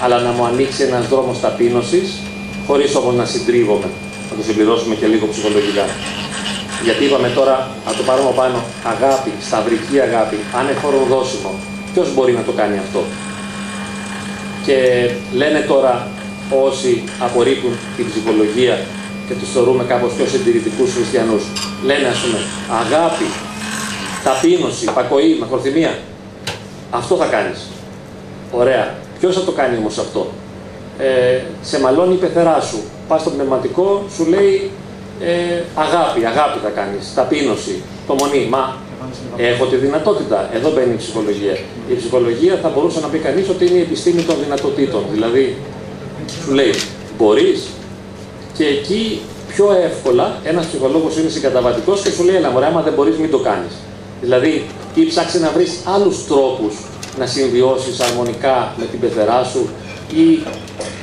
αλλά να μου ανοίξει ένας δρόμος ταπείνωσης, χωρίς όμως να συντρίβομαι. Να το συμπληρώσουμε και λίγο ψυχολογικά. Γιατί είπαμε τώρα, να το πάρουμε πάνω, αγάπη, σταυρική αγάπη, ανεφόρο δώσιμο. Ποιος μπορεί να το κάνει αυτό; Και λένε τώρα όσοι απορρίπτουν την ψυχολογία και τους θεωρούμε κάπως πιο συντηρητικούς χριστιανούς. Λένε ας πούμε αγάπη, ταπείνωση, πακοή, μακροθυμία. Αυτό θα κάνεις. Ωραία. Ποιος θα το κάνει όμως αυτό; Ε, σε μαλώνει η πεθερά σου. Πας στο πνευματικό, σου λέει ε, αγάπη, αγάπη θα κάνεις, ταπείνωση, το μονή. Μα έχω τη δυνατότητα. Εδώ μπαίνει η ψυχολογία. Η ψυχολογία θα μπορούσε να πει κανείς ότι είναι η επιστήμη των δυνατοτήτων. Δηλαδή, σου λέει, μπορείς, και εκεί πιο εύκολα ένας ψυχολόγος είναι συγκαταβατικός και σου λέει: Ελά, μωρέ, άμα δεν μπορείς, μην το κάνεις. Δηλαδή, ή ψάξεις να βρεις άλλους τρόπους να συμβιώσεις αρμονικά με την πεθερά σου ή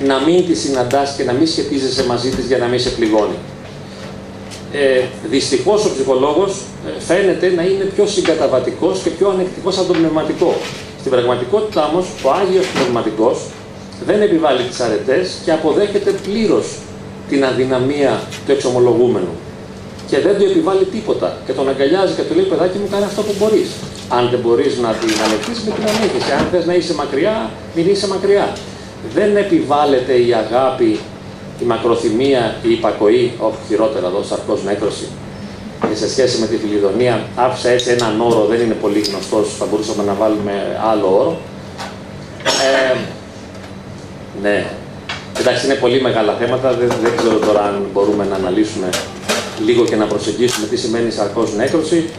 να μην τη συναντάς και να μην σχετίζεσαι μαζί της για να μην σε πληγώνει. Ε, Δυστυχώς ο ψυχολόγος ε, φαίνεται να είναι πιο συγκαταβατικός και πιο ανεκτικός από τον πνευματικό. Στην πραγματικότητα όμως, ο Άγιος Πνευματικός δεν επιβάλλει τις αρετές και αποδέχεται πλήρως την αδυναμία του εξομολογούμενου. Και δεν του επιβάλλει τίποτα. Και τον αγκαλιάζει και του λέει: Παιδάκι μου, κάνει αυτό που μπορείς. Αν δεν μπορείς να την ανεχτεί, με την ανέχεσαι. Αν θες να είσαι μακριά, μην είσαι μακριά. Δεν επιβάλλεται η αγάπη, η μακροθυμία, η υπακοή, όχι χειρότερα εδώ, σαρκός νέκρωση. Και σε σχέση με τη Φιλιδονία, άφησα έτσι έναν όρο, δεν είναι πολύ γνωστός, θα μπορούσαμε να βάλουμε άλλο όρο. Ε, ναι, Εντάξει, είναι πολύ μεγάλα θέματα, δεν, δεν ξέρω τώρα αν μπορούμε να αναλύσουμε λίγο και να προσεγγίσουμε τι σημαίνει σαρκός νέκρωση,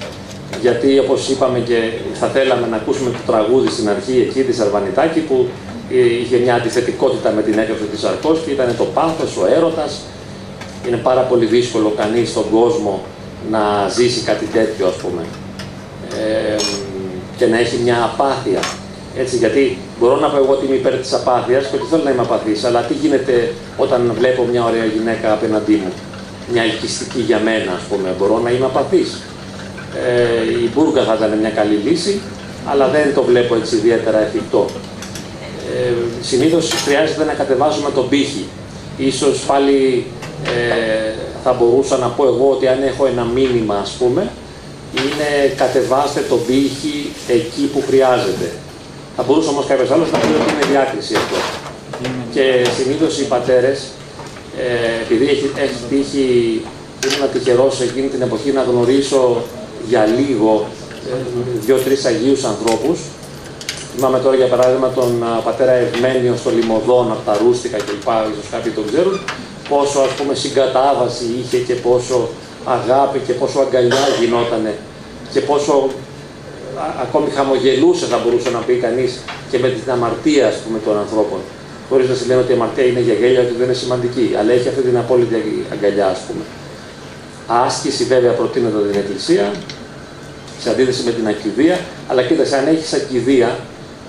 γιατί όπως είπαμε και θα θέλαμε να ακούσουμε το τραγούδι στην αρχή εκεί της Αρβανιτάκη που είχε μια αντιθετικότητα με την έκρωση της σαρκός και ήταν το πάθος, ο έρωτας. Είναι πάρα πολύ δύσκολο κανείς στον κόσμο να ζήσει κάτι τέτοιο ας πούμε ε, και να έχει μια απάθεια έτσι, γιατί μπορώ να πω εγώ ότι είμαι υπέρ της απάθειας και ότι θέλω να είμαι απαθής, αλλά τι γίνεται όταν βλέπω μια ωραία γυναίκα απέναντί μου, μια ελκυστική για μένα, ας πούμε, μπορώ να είμαι απαθής. Ε, η μπουργκα θα ήταν μια καλή λύση, αλλά δεν το βλέπω έτσι ιδιαίτερα εφικτό. Ε, Συνήθως χρειάζεται να κατεβάζουμε τον πύχη. Ίσως πάλι ε, θα μπορούσα να πω εγώ ότι αν έχω ένα μήνυμα, ας πούμε, είναι κατεβάστε τον πύχη εκεί που χρειάζεται. Θα μπορούσε όμως κάποιος άλλος να πει ότι είναι διάκριση αυτό. Και συνήθως οι πατέρες, ε, επειδή έχει, έχει τύχει, ήμουν τυχερός εκείνη την εποχή να γνωρίσω για λίγο ε, δύο-τρεις Αγίους ανθρώπους. Θυμάμαι τώρα για παράδειγμα τον πατέρα Ευμένιο στο Λιμωδόν από τα Ρούστικα κλπ. ίσως κάποιοι τον ξέρουν. Πόσο ας πούμε συγκατάβαση είχε και πόσο αγάπη και πόσο αγκαλιά γινότανε και πόσο ακόμη χαμογελούσε, θα μπορούσε να πει κανείς, και με την αμαρτία ας πούμε, των ανθρώπων. Χωρίς να σε λένε ότι η αμαρτία είναι για γέλια, ότι δεν είναι σημαντική. Αλλά έχει αυτή την απόλυτη αγκαλιά, ας πούμε. Άσκηση βέβαια προτείνεται την Εκκλησία, σε αντίθεση με την ακιδεία. Αλλά κοίταξε, αν έχεις ακιδεία,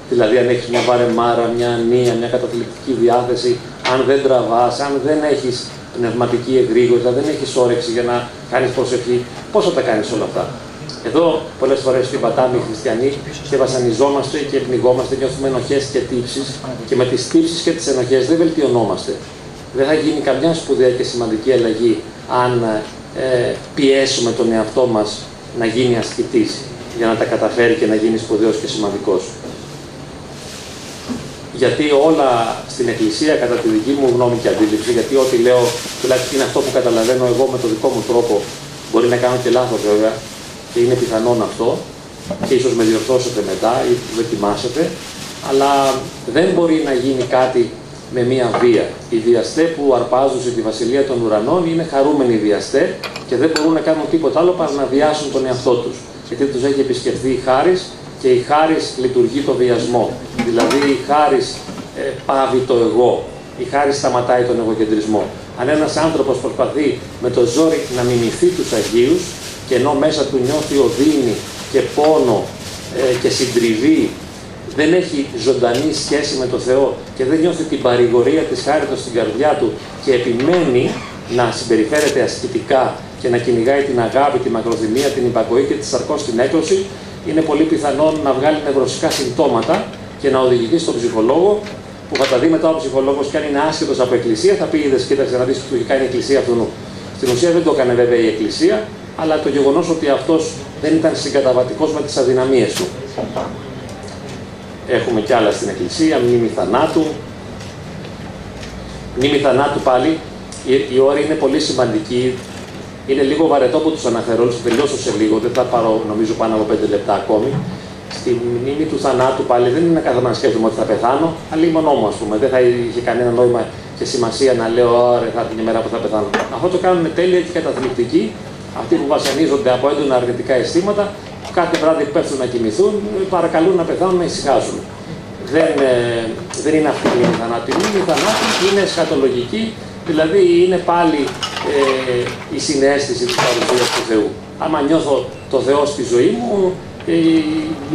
δηλαδή αν έχεις μια βαρεμάρα, μια ανία, μια καταθλιπτική διάθεση, αν δεν τραβάς, αν δεν έχεις πνευματική εγρήγορη, δεν έχεις όρεξη για να κάνεις προσευχή, πώς θα τα κάνεις όλα αυτά. Εδώ πολλές φορές στην Πατάμη οι χριστιανοί και βασανιζόμαστε και πνιγόμαστε, νιώθουμε ενοχές και τύψεις και με τις τύψεις και τις ενοχές δεν βελτιωνόμαστε. Δεν θα γίνει καμιά σπουδαία και σημαντική αλλαγή αν ε, πιέσουμε τον εαυτό μας να γίνει ασκητής για να τα καταφέρει και να γίνει σπουδαίος και σημαντικός. Γιατί όλα στην Εκκλησία, κατά τη δική μου γνώμη και αντίληψη, γιατί ό,τι λέω, τουλάχιστον είναι αυτό που καταλαβαίνω εγώ με τον δικό μου τρόπο, μπορεί να κάνω και λάθος βέβαια, και είναι πιθανόν αυτό, και ίσως με διορθώσετε μετά ή δοκιμάσετε, αλλά δεν μπορεί να γίνει κάτι με μία βία. Οι βιαστέ που αρπάζουν στη Βασιλεία των Ουρανών είναι χαρούμενοι βιαστέ και δεν μπορούν να κάνουν τίποτα άλλο παρά να βιάσουν τον εαυτό τους. Γιατί τους έχει επισκεφθεί η χάρης και η χάρης λειτουργεί το βιασμό. Δηλαδή η χάρης ε, πάβει το εγώ. Η χάρης σταματάει τον εγωκεντρισμό. Αν ένας άνθρωπος προσπαθεί με το ζόρι να μιμηθεί τους Αγίους και ενώ μέσα του νιώθει οδύνη και πόνο ε, και συντριβή δεν έχει ζωντανή σχέση με το Θεό και δεν νιώθει την παρηγορία της χάριτος στην καρδιά του και επιμένει να συμπεριφέρεται ασκητικά και να κυνηγάει την αγάπη, τη μακροθυμία, την υπακοή και τη σαρκώ στην έκδοση, είναι πολύ πιθανόν να βγάλει νευρωσικά συμπτώματα και να οδηγηθεί στον ψυχολόγο που θα τα δει μετά ο ψυχολόγος και αν είναι άσχετος από εκκλησία θα πει: Είδες, κοίταξε να δεις τι του έχει κάνει η εκκλησία αυτού. Στην ουσία δεν το έκανε βέβαια η εκκλησία, αλλά το γεγονός ότι αυτός δεν ήταν συγκαταβατικός με τις αδυναμίες του. Έχουμε κι άλλα στην Εκκλησία, μνήμη θανάτου. Μνήμη θανάτου πάλι, η, η όρη είναι πολύ σημαντική. Είναι λίγο βαρετό που τους αναφέρω, θα τελειώσω σε λίγο, δεν θα πάρω νομίζω πάνω από 5 λεπτά ακόμη. Στη μνήμη του θανάτου πάλι δεν είναι κάθε να σκέφτομαι ότι θα πεθάνω, αλλά μόνο μου, ας πούμε. Δεν θα είχε κανένα νόημα και σημασία να λέω, Ωραία, θα έρθει μια μέρα που θα πεθάνω. Αυτό το κάνουν τέλεια και καταθλιπτικοί, αυτοί που βασανίζονται από έντονα αρνητικά αισθήματα κάθε βράδυ πέφτουν να κοιμηθούν, παρακαλούν να πεθάνουν να ησυχάσουν. Δεν, ε, δεν είναι αυτή η μήνυ θανάτου. Η μήνυ θανάτου είναι σχατολογική, δηλαδή είναι πάλι ε, η συνέστηση της παρουσίας του Θεού. Άμα νιώθω το Θεό στη ζωή μου, ε,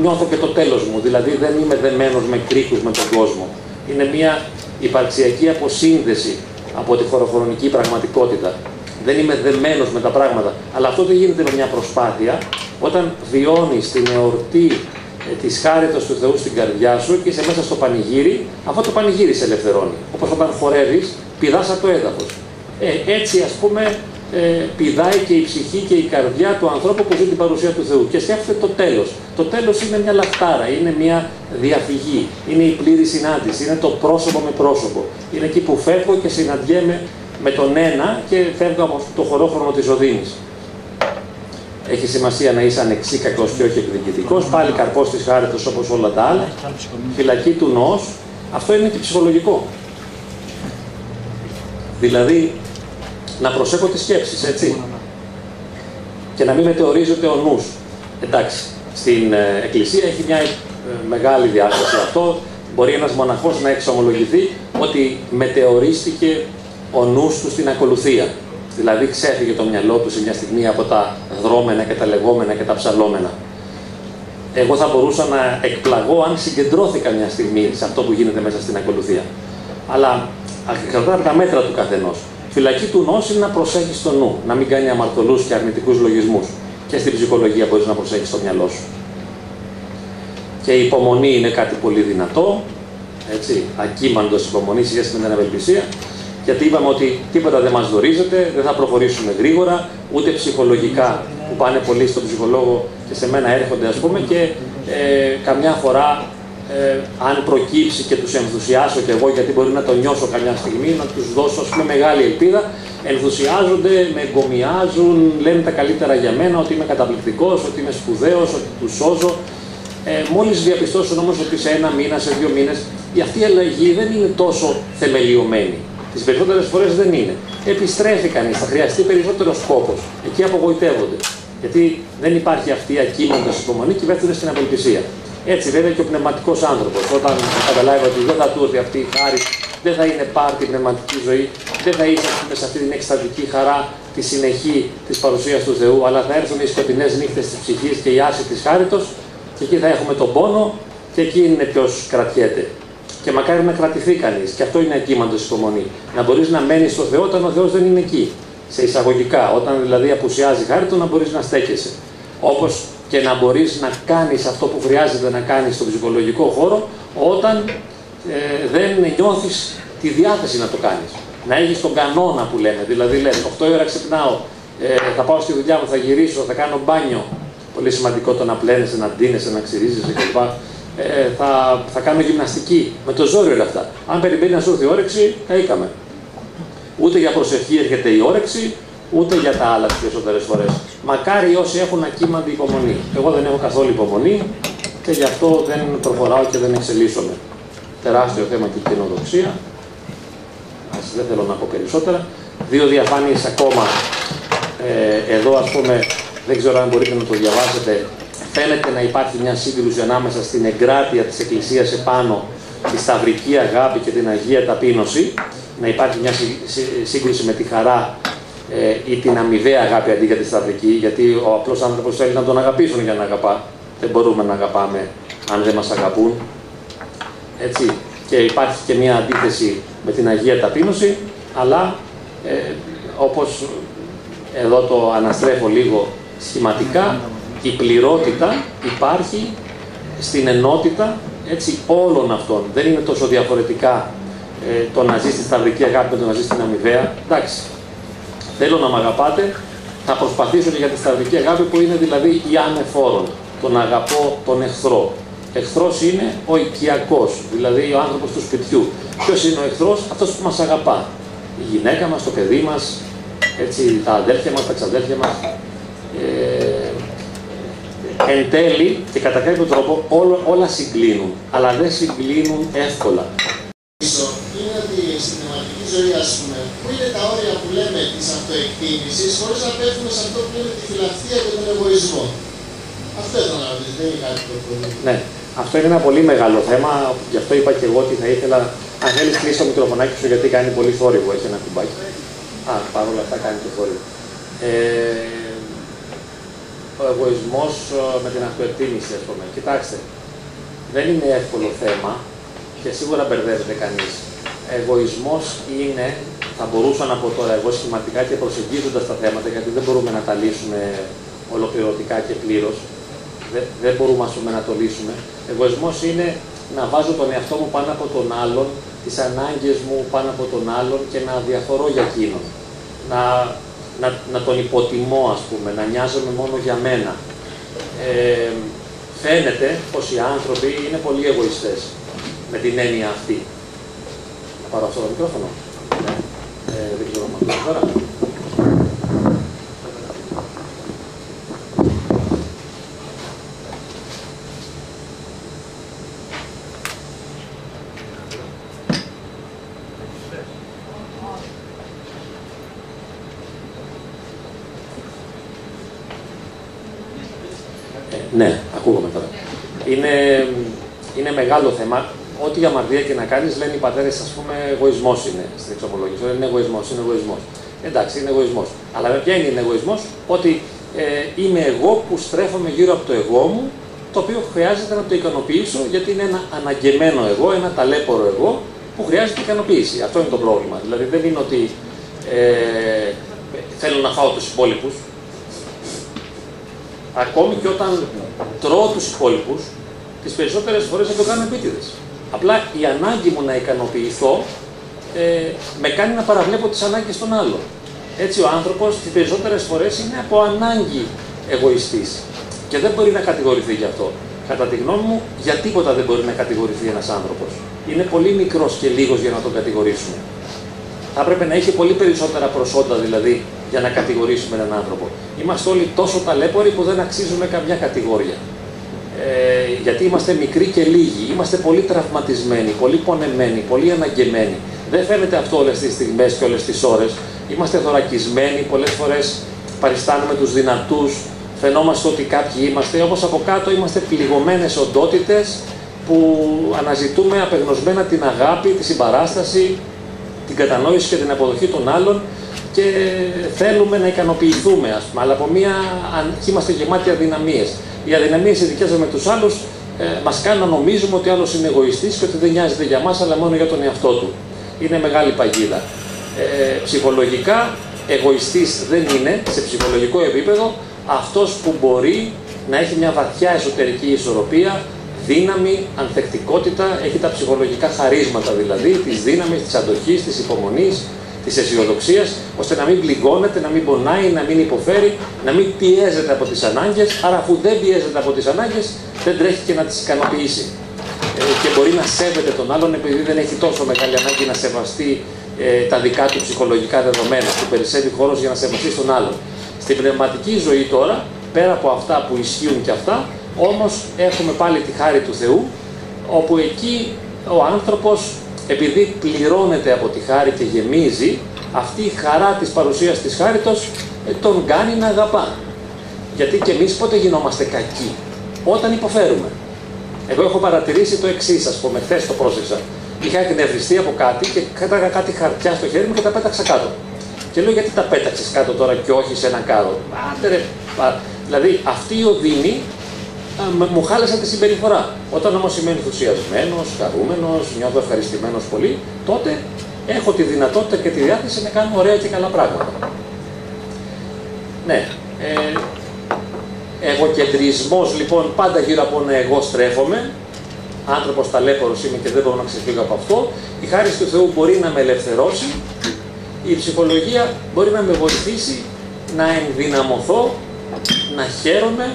νιώθω και το τέλος μου. Δηλαδή δεν είμαι δεμένος με κρίκους με τον κόσμο. Είναι μια υπαρξιακή αποσύνδεση από τη χωροχρονική πραγματικότητα. Δεν είμαι δεμένος με τα πράγματα. Αλλά αυτό δεν γίνεται με μια προσπάθεια, όταν βιώνεις την εορτή ε, της χάριτος του Θεού στην καρδιά σου και είσαι μέσα στο πανηγύρι, αυτό το πανηγύρι σε ελευθερώνει. Όπως όταν χορεύεις, πηδάς από το έδαφος. Ε, έτσι ας πούμε ε, πηδάει και η ψυχή και η καρδιά του ανθρώπου που ζει την παρουσία του Θεού και σκέφτεται το τέλος. Το τέλος είναι μια λαχτάρα, είναι μια διαφυγή, είναι η πλήρη συνάντηση, είναι το πρόσωπο με πρόσωπο. Είναι εκεί που φεύγω και συναντιέμαι με τον ένα και φεύγω από το χωρόχρονο της οδύνης έχει σημασία να είσαι ανεξίκακος και όχι εκδικητικός, πάλι καρπός της χάριτος όπως όλα τα άλλα, φυλακή του νόος, αυτό είναι και ψυχολογικό. Δηλαδή, να προσέχω τις σκέψεις, έτσι. Και να μην μετεωρίζεται ο νους. Εντάξει, στην ε, Εκκλησία έχει μια ε, μεγάλη διάσταση αυτό. Μπορεί ένας μοναχός να εξομολογηθεί ότι μετεωρίστηκε ο νους του στην ακολουθία. Δηλαδή ξέφυγε το μυαλό του σε μια στιγμή από τα δρόμενα και τα λεγόμενα και τα ψαλόμενα. Εγώ θα μπορούσα να εκπλαγώ αν συγκεντρώθηκα μια στιγμή σε αυτό που γίνεται μέσα στην ακολουθία. Αλλά εξαρτάται από τα μέτρα του καθενός. Φυλακή του νους είναι να προσέχεις το νου, να μην κάνει αμαρτωλούς και αρνητικούς λογισμούς. Και στην ψυχολογία μπορείς να προσέχεις το μυαλό σου. Και η υπομονή είναι κάτι πολύ δυνατό, έτσι, ακίμαντο υπομονής σχέση με την ευελπισία γιατί είπαμε ότι τίποτα δεν μας δορίζεται, δεν θα προχωρήσουμε γρήγορα, ούτε ψυχολογικά που πάνε πολύ στον ψυχολόγο και σε μένα έρχονται ας πούμε και ε, καμιά φορά ε, αν προκύψει και τους ενθουσιάσω και εγώ γιατί μπορεί να το νιώσω καμιά στιγμή, να τους δώσω ας πούμε μεγάλη ελπίδα, ενθουσιάζονται, με εγκομιάζουν, λένε τα καλύτερα για μένα, ότι είμαι καταπληκτικός, ότι είμαι σπουδαίος, ότι τους σώζω. Ε, μόλις διαπιστώσουν όμως ότι σε ένα μήνα, σε δύο μήνες, η αυτή η αλλαγή δεν είναι τόσο θεμελιωμένη. Τις περισσότερες φορές δεν είναι. Επιστρέφει κανείς, θα χρειαστεί περισσότερος κόπο. Εκεί απογοητεύονται. Γιατί δεν υπάρχει αυτή η ακίμοντα υπομονή και πέφτουν στην απελπισία. Έτσι βέβαια και ο πνευματικός άνθρωπος, όταν καταλάβει ότι δεν θα του έρθει αυτή η χάρη, δεν θα είναι πάρτη πνευματική ζωή, δεν θα είσαι σε αυτή την εκστατική χαρά, τη συνεχή της παρουσίας του Θεού, αλλά θα έρθουν οι σκοτεινές νύχτες της ψυχής και η άση της χάριτος, και εκεί θα έχουμε τον πόνο, και εκεί είναι ποιος κρατιέται. Και μακάρι να κρατηθεί κανείς. Και αυτό είναι ακίμαντο υπομονή. Να μπορείς να μένεις στο Θεό όταν ο Θεός δεν είναι εκεί. Σε εισαγωγικά. Όταν δηλαδή απουσιάζει χάρη του, να μπορείς να στέκεσαι. Όπως και να μπορείς να κάνεις αυτό που χρειάζεται να κάνεις στον ψυχολογικό χώρο, όταν ε, δεν νιώθεις τη διάθεση να το κάνεις. Να έχεις τον κανόνα που λέμε. Δηλαδή, λες, 8 ώρα ξυπνάω, ε, θα πάω στη δουλειά μου, θα γυρίσω, θα κάνω μπάνιο. Πολύ σημαντικό το να πλένεσαι, να ντύνεσαι, να ξυρίζεσαι κλπ. Ε, θα, θα κάνω γυμναστική. Με το ζόρι όλα αυτά. Αν περιμένει να σου έρθει η όρεξη, καήκαμε. Ούτε για προσευχή έρχεται η όρεξη, ούτε για τα άλλα τις περισσότερες φορές. Μακάρι όσοι έχουν ακίμαντη υπομονή. Εγώ δεν έχω καθόλου υπομονή και γι' αυτό δεν προχωράω και δεν εξελίσσομαι. Τεράστιο θέμα και η κοινοδοξία. Ας δεν θέλω να πω περισσότερα. Δύο διαφάνειες ακόμα. Ε, εδώ ας πούμε, δεν ξέρω αν μπορείτε να το διαβάσετε. Φαίνεται να υπάρχει μια σύγκρουση ανάμεσα στην εγκράτεια της Εκκλησίας επάνω, τη σταυρική αγάπη και την Αγία Ταπείνωση. Να υπάρχει μια σύγκρουση με τη χαρά ε, ή την αμοιβαία αγάπη αντί για τη σταυρική, γιατί ο απλός άνθρωπος θέλει να τον αγαπήσουν για να αγαπά. Δεν μπορούμε να αγαπάμε αν δεν μας αγαπούν. Έτσι. Και υπάρχει και μια αντίθεση με την Αγία Ταπείνωση, αλλά ε, όπως εδώ το αναστρέφω λίγο σχηματικά, η πληρότητα υπάρχει στην ενότητα έτσι, όλων αυτών. Δεν είναι τόσο διαφορετικά ε, το να ζεις στη σταυρική αγάπη με το να ζεις στην αμοιβαία. Εντάξει, θέλω να με αγαπάτε, θα προσπαθήσω και για τη σταυρική αγάπη που είναι δηλαδή η ανεφόρον. Τον αγαπώ τον εχθρό. Εχθρός είναι ο οικιακός, δηλαδή ο άνθρωπος του σπιτιού. Ποιος είναι ο εχθρός, αυτός που μας αγαπά. Η γυναίκα μας, το παιδί μας, τα αδέρφια μας, τα ξαδέρφια μας. Ε, εν τέλει και κατά κάποιο τρόπο όλα, όλα συγκλίνουν, αλλά δεν συγκλίνουν εύκολα. Είναι ότι στην πνευματική ζωή, ας πούμε, πού είναι τα όρια που λέμε της αυτοεκτίμησης, χωρίς να πέφτουμε σε αυτό που λέμε τη φιλαυτία και τον εγωισμό. Αυτό ήταν να ρωτήσω, δεν είναι κάτι το πολύ. Ναι. Αυτό είναι ένα πολύ μεγάλο θέμα, γι' αυτό είπα και εγώ ότι θα ήθελα. Αν θέλεις, κλείσει το μικροφωνάκι σου, γιατί κάνει πολύ θόρυβο, έχει ένα κουμπάκι. Α, παρόλα αυτά κάνει και θόρυβο. Ε, ο εγωισμός ε, με την αυτοεκτίμηση, ας πούμε. Κοιτάξτε, δεν είναι εύκολο θέμα και σίγουρα μπερδεύεται κανείς. Εγωισμός είναι, θα μπορούσα να πω τώρα εγώ σχηματικά και προσεγγίζοντας τα θέματα, γιατί δεν μπορούμε να τα λύσουμε ολοκληρωτικά και πλήρως. Δεν, δεν μπορούμε πούμε, να το λύσουμε. Εγωισμός είναι να βάζω τον εαυτό μου πάνω από τον άλλον, τις ανάγκες μου πάνω από τον άλλον και να διαφορώ για εκείνον. Να να, να τον υποτιμώ, ας πούμε, να νοιάζομαι μόνο για μένα. Ε, φαίνεται πως οι άνθρωποι είναι πολύ εγωιστές με την έννοια αυτή. Να πάρω αυτό το μικρόφωνο. Ναι. Ε, δεν ξέρω αν τώρα. Ναι, ακούγομαι τώρα. Είναι, είναι μεγάλο θέμα. Ό,τι για αμαρτία και να κάνεις, λένε οι πατέρες, ας πούμε, εγωισμός είναι στην εξομολόγηση. Είναι εγωισμός, είναι εγωισμός. Εντάξει, είναι εγωισμός. Αλλά με ποια είναι εγωισμός, ότι ε, είμαι εγώ που στρέφομαι γύρω από το εγώ μου, το οποίο χρειάζεται να το ικανοποιήσω, γιατί είναι ένα αναγκεμένο εγώ, ένα ταλέπορο εγώ, που χρειάζεται ικανοποίηση. Αυτό είναι το πρόβλημα. Δηλαδή δεν είναι ότι ε, θέλω να φάω τους υπόλοιπους, Ακόμη και όταν τρώω τους υπόλοιπους, τις περισσότερες φορές δεν το κάνω επίτηδες. Απλά η ανάγκη μου να ικανοποιηθώ ε, με κάνει να παραβλέπω τις ανάγκες των άλλων. Έτσι ο άνθρωπος τις περισσότερες φορές είναι από ανάγκη εγωιστής και δεν μπορεί να κατηγορηθεί γι' αυτό. Κατά τη γνώμη μου, για τίποτα δεν μπορεί να κατηγορηθεί ένας άνθρωπος. Είναι πολύ μικρός και λίγος για να τον κατηγορήσουμε. Θα έπρεπε να έχει πολύ περισσότερα προσόντα δηλαδή για να κατηγορήσουμε έναν άνθρωπο. Είμαστε όλοι τόσο ταλέποροι που δεν αξίζουμε καμιά κατηγορία. Ε, γιατί είμαστε μικροί και λίγοι. Είμαστε πολύ τραυματισμένοι, πολύ πονεμένοι, πολύ αναγκεμένοι. Δεν φαίνεται αυτό όλες τις στιγμές και όλες τις ώρες. Είμαστε θωρακισμένοι, πολλές φορές παριστάνουμε τους δυνατούς. Φαινόμαστε ότι κάποιοι είμαστε, όμως από κάτω είμαστε πληγωμένες οντότητες που αναζητούμε απεγνωσμένα την αγάπη, τη συμπαράσταση, την κατανόηση και την αποδοχή των άλλων και θέλουμε να ικανοποιηθούμε, ας πούμε, αλλά από μία είμαστε γεμάτοι αδυναμίες. Οι αδυναμίες οι δικές μας με τους άλλους ε, μας κάνουν να νομίζουμε ότι άλλος είναι εγωιστής και ότι δεν νοιάζεται για μας, αλλά μόνο για τον εαυτό του. Είναι μεγάλη παγίδα. Ε, ψυχολογικά, εγωιστής δεν είναι, σε ψυχολογικό επίπεδο, αυτός που μπορεί να έχει μια βαθιά εσωτερική ισορροπία, δύναμη, ανθεκτικότητα, έχει τα ψυχολογικά χαρίσματα δηλαδή, της δύναμης, της αντοχής, της υπομονής, της αισιοδοξίας, ώστε να μην πληγώνεται, να μην πονάει, να μην υποφέρει, να μην πιέζεται από τις ανάγκες. Άρα, αφού δεν πιέζεται από τις ανάγκες, δεν τρέχει και να τις ικανοποιήσει. Ε, και μπορεί να σέβεται τον άλλον επειδή δεν έχει τόσο μεγάλη ανάγκη να σεβαστεί ε, τα δικά του ψυχολογικά δεδομένα, που περισσεύει χώρο για να σεβαστεί τον άλλον. Στην πνευματική ζωή τώρα, πέρα από αυτά που ισχύουν και αυτά, όμως έχουμε πάλι τη χάρη του Θεού, όπου εκεί ο άνθρωπος επειδή πληρώνεται από τη χάρη και γεμίζει, αυτή η χαρά της παρουσίας της χάριτος ε, τον κάνει να αγαπά. Γιατί και εμείς πότε γινόμαστε κακοί, όταν υποφέρουμε. Εγώ έχω παρατηρήσει το εξής, ας πούμε, χθες το πρόσεξα. Είχα εκνευριστεί από κάτι και κάταγα κάτι χαρτιά στο χέρι μου και τα πέταξα κάτω. Και λέω γιατί τα πέταξες κάτω τώρα και όχι σε ένα κάρο; Άντε ρε. Δηλαδή αυτή η οδύνη μου χάλασε τη συμπεριφορά. Όταν όμως είμαι ενθουσιασμένος, χαρούμενος, νιώθω ευχαριστημένος πολύ, τότε έχω τη δυνατότητα και τη διάθεση να κάνω ωραία και καλά πράγματα. Ναι. Ε, εγωκεντρισμός λοιπόν πάντα γύρω από ένα εγώ στρέφομαι, άνθρωπος ταλέπορος είμαι και δεν μπορώ να ξεφύγω από αυτό, η χάρη του Θεού μπορεί να με ελευθερώσει, η ψυχολογία μπορεί να με βοηθήσει να ενδυναμωθώ, να χαίρομαι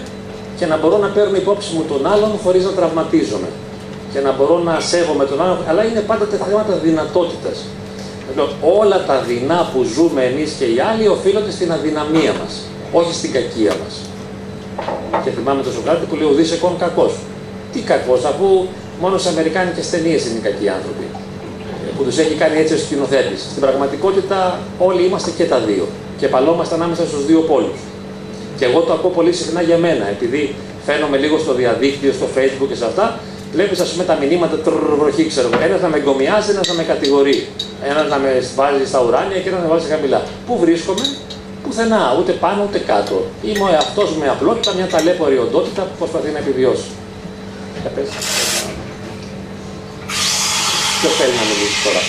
και να μπορώ να παίρνω υπόψη μου τον άλλον χωρίς να τραυματίζομαι και να μπορώ να σέβομαι τον άλλον, αλλά είναι πάντα τα θέματα δυνατότητας. Λοιπόν, όλα τα δεινά που ζούμε εμείς και οι άλλοι οφείλονται στην αδυναμία μας, όχι στην κακία μας. Και θυμάμαι τον Σοκράτη που λέει: Ουδή εκόν κακός. Τι κακός, αφού μόνο σε Αμερικάνικε ταινίε είναι οι κακοί άνθρωποι. Ε, που τους έχει κάνει έτσι ο σκηνοθέτης. Στην πραγματικότητα όλοι είμαστε και τα δύο. Και παλόμαστε ανάμεσα στους δύο πόλους. Και εγώ το ακούω πολύ συχνά για μένα, επειδή φαίνομαι λίγο στο διαδίκτυο, στο facebook και σε αυτά, βλέπεις ας πούμε τα μηνύματα τροχή, ξέρω εγώ. Ένας να με εγκομιάζει, ένας να με κατηγορεί. Ένας να με βάζει στα ουράνια και ένας να με βάζει χαμηλά. Πού βρίσκομαι, πουθενά, ούτε πάνω ούτε κάτω. Είμαι ο εαυτός με απλότητα, μια ταλέπορη οντότητα που προσπαθεί να επιβιώσει. Για πες. Ποιος θέλει να μιλήσει τώρα;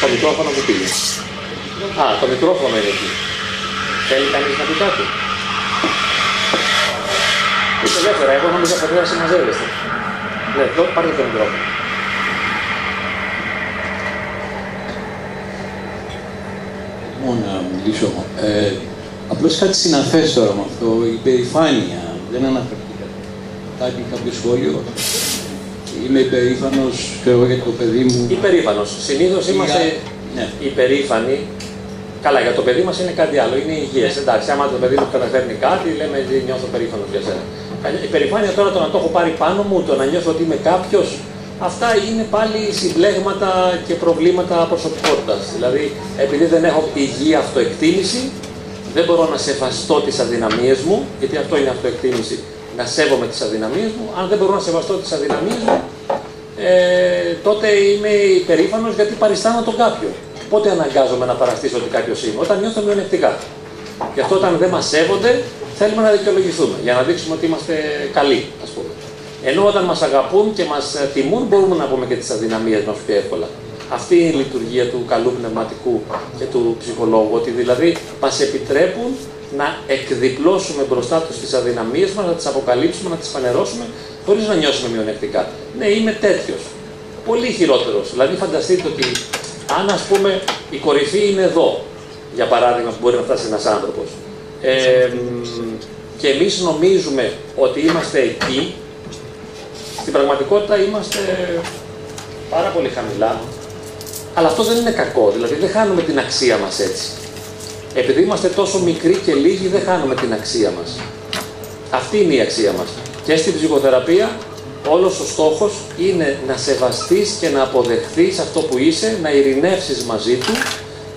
Το μικρόφωνο που πήγε. Α, το μικρόφωνο είναι εκεί. Θέλει κανείς να πει κάτι; Είστε ελεύθερα, εγώ νόμιζα ότι δεν συμμαζεύεστε. Ναι, εδώ πάρτε το μικρόφωνο. μόνο να μιλήσω. Ε, Απλώς κάτι συναφέ τώρα με αυτό, η περηφάνεια. Δεν αναφερθήκα. Κάτι, κάποιος σχόλιο. Είμαι υπερήφανος, ξέρω για το παιδί μου. Υπερήφανος. Συνήθως είμαστε ναι. υπερήφανοι. Καλά, για το παιδί μας είναι κάτι άλλο, είναι υγιές. Εντάξει, άμα το παιδί μου καταφέρνει κάτι, λέμε νιώθω περήφανος για σένα. Η περηφάνεια τώρα το να το έχω πάρει πάνω μου, το να νιώθω ότι είμαι κάποιος, αυτά είναι πάλι συμπλέγματα και προβλήματα προσωπικότητας. Δηλαδή, επειδή δεν έχω υγιή αυτοεκτίμηση, δεν μπορώ να σεβαστώ τις αδυναμίες μου, γιατί αυτό είναι αυτοεκτίμηση, να σέβομαι τις αδυναμίες μου. Αν δεν μπορώ να σεβαστώ τις αδυναμίες μου, ε, τότε είμαι υπερήφανος γιατί παριστάνω τον κάποιο. Πότε αναγκάζομαι να παραστήσω ότι κάποιος είμαι, όταν νιώθω μειονεκτικά. Γι' αυτό όταν δεν μας σέβονται, θέλουμε να δικαιολογηθούμε, για να δείξουμε ότι είμαστε καλοί, ας πούμε. Ενώ όταν μας αγαπούν και μας τιμούν, μπορούμε να πούμε και τις αδυναμίες μας πιο εύκολα. Αυτή είναι η λειτουργία του καλού πνευματικού και του ψυχολόγου, ότι δηλαδή μας επιτρέπουν να εκδιπλώσουμε μπροστά τους τις αδυναμίες μας, να τις αποκαλύψουμε, να τις φανερώσουμε, χωρίς να νιώσουμε μειονεκτικά. Ναι, είμαι τέτοιος. Πολύ χειρότερος. Δηλαδή, φανταστείτε ότι αν ας πούμε η κορυφή είναι εδώ, για παράδειγμα, που μπορεί να φτάσει ένας άνθρωπος, ε, και εμείς νομίζουμε ότι είμαστε εκεί, στην πραγματικότητα είμαστε πάρα πολύ χαμηλά, αλλά αυτό δεν είναι κακό, δηλαδή δεν χάνουμε την αξία μας έτσι. Επειδή είμαστε τόσο μικροί και λίγοι δεν χάνουμε την αξία μας. Αυτή είναι η αξία μας. Και στην ψυχοθεραπεία όλος ο στόχος είναι να σεβαστείς και να αποδεχθείς αυτό που είσαι, να ειρηνεύσεις μαζί του,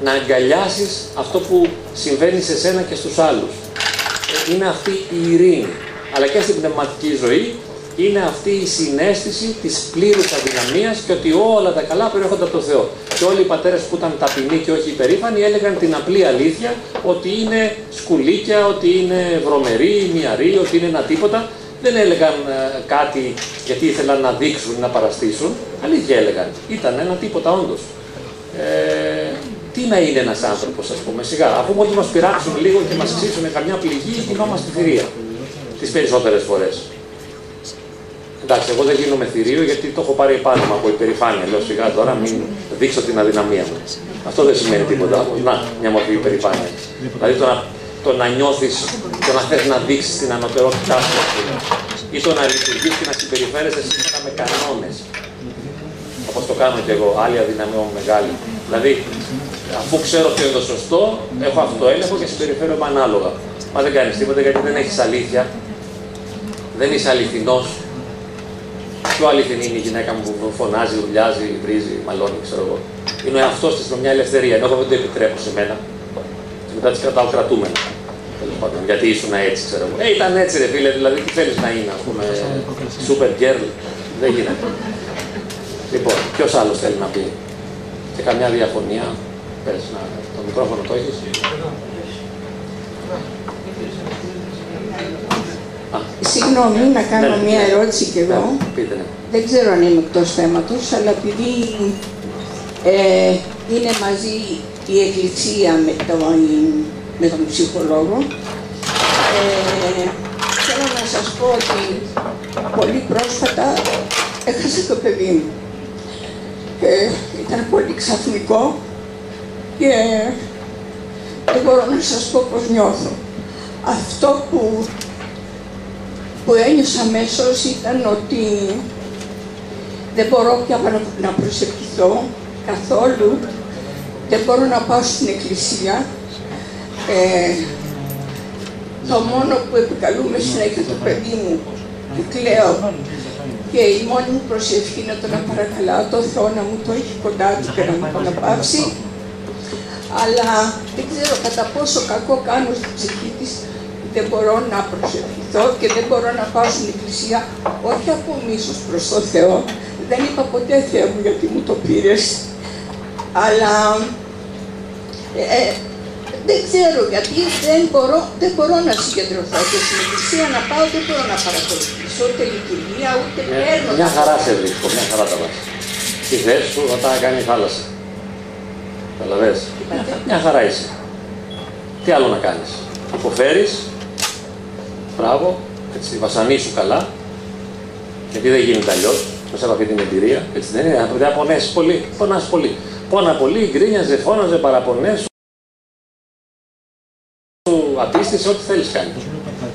να αγκαλιάσεις αυτό που συμβαίνει σε σένα και στους άλλους. Είναι αυτή η ειρήνη. Αλλά και στην πνευματική ζωή είναι αυτή η συνέστηση της πλήρους αδυναμίας και ότι όλα τα καλά περιέχονται από το Θεό. Και όλοι οι πατέρες που ήταν ταπεινοί και όχι υπερήφανοι έλεγαν την απλή αλήθεια ότι είναι σκουλίκια, ότι είναι βρωμεροί, μυαροί, ότι είναι ένα τίποτα. Δεν έλεγαν ε, κάτι γιατί ήθελαν να δείξουν ή να παραστήσουν. Αλήθεια έλεγαν. Ήταν ένα τίποτα όντως. Ε, τι να είναι ένας άνθρωπος, ας πούμε, σιγά. Αφού μόλις μας πειράξουν λίγο και μας ξύσουν καμιά πληγή, γινόμαστε θηρία. Τις περισσότερες φορές. Εντάξει, εγώ δεν γίνομαι θηρίο γιατί το έχω πάρει επάνω μου από υπερηφάνεια. Λέω σιγά τώρα μην δείξω την αδυναμία μου. Αυτό δεν σημαίνει τίποτα. Να, μια μορφή υπερηφάνεια. Δηλαδή το να, το να νιώθεις, το να θες να δείξεις την ανωτερότητά σου ή το να λειτουργείς και να συμπεριφέρεσαι σύμφωνα με κανόνες. Όπως το κάνω κι εγώ, άλλη αδυναμία μου μεγάλη. Δηλαδή, αφού ξέρω ποιο είναι το σωστό, έχω αυτοέλεγχο και συμπεριφέρομαι ανάλογα. Μα δεν κάνεις τίποτα γιατί δεν έχεις αλήθεια. Δεν είσαι αληθινός. Πιο αληθινή είναι η γυναίκα μου που φωνάζει, ουρλιάζει, βρίζει, μαλώνει, ξέρω εγώ. Είναι ο εαυτός της με μια ελευθερία, ενώ εγώ δεν το επιτρέπω σε μένα. Και μετά της κρατάω κρατούμενα. πάντων, γιατί ήσουν έτσι, ξέρω εγώ. Ε, ήταν έτσι, ρε φίλε, δηλαδή τι θέλεις να είναι, ας πούμε, super girl. Δεν γίνεται. Λοιπόν, ποιος άλλος θέλει να πει; Και καμιά διαφωνία. Πες, να, το μικρόφωνο το έχεις; Συγγνώμη, να κάνω Ναι, μια ναι. ερώτηση κι εγώ. Ναι, πείτε, ναι. Δεν ξέρω αν είμαι εκτός θέματος, αλλά επειδή ε, είναι μαζί η Εκκλησία με τον, με τον ψυχολόγο, ε, θέλω να σας πω ότι πολύ πρόσφατα έχασα το παιδί μου. Και ήταν πολύ ξαφνικό και δεν μπορώ να σας πω πώς νιώθω. Αυτό που που ένιωσα αμέσως ήταν ότι δεν μπορώ πια να- να προσευχηθώ καθόλου, δεν μπορώ να πάω στην εκκλησία. Ε, το μόνο που επικαλούμε συνέχεια το παιδί μου που κλαίω και η μόνη μου προσευχή είναι το να παρακαλάω το Θεό να μου το έχει κοντά του και να μου το αναπαύσει. Αλλά δεν ξέρω κατά πόσο κακό κάνω στην ψυχή της δεν μπορώ να προσευχηθώ και δεν μπορώ να πάω στην εκκλησία, όχι από μίσος προς το Θεό. Δεν είπα ποτέ Θεέ μου γιατί μου το πήρες. Αλλά ε, δεν ξέρω γιατί δεν μπορώ, δεν μπορώ να συγκεντρωθώ και στην εκκλησία να πάω δεν μπορώ να παρακολουθήσω ούτε λειτουργία ούτε Μια, παίρνω. μια τα- χαρά σε βρίσκω, μια χαρά τα βάζεις. Τη θέση σου θα τα κάνεις η θάλασσα. Καταλαβες; Μια, μια χαρά είσαι. Τι άλλο να κάνεις; Υποφέρεις, μπράβο, έτσι, βασανίσου καλά, γιατί δεν γίνεται αλλιώς μέσα από αυτή την εμπειρία. Έτσι δεν είναι, δεν απονέσει πολύ, πονάς πολύ. Πόνα πολύ, γκρίνιαζε, φώναζε, παραπονέσου, απίστησε, ό,τι θέλεις κάνει.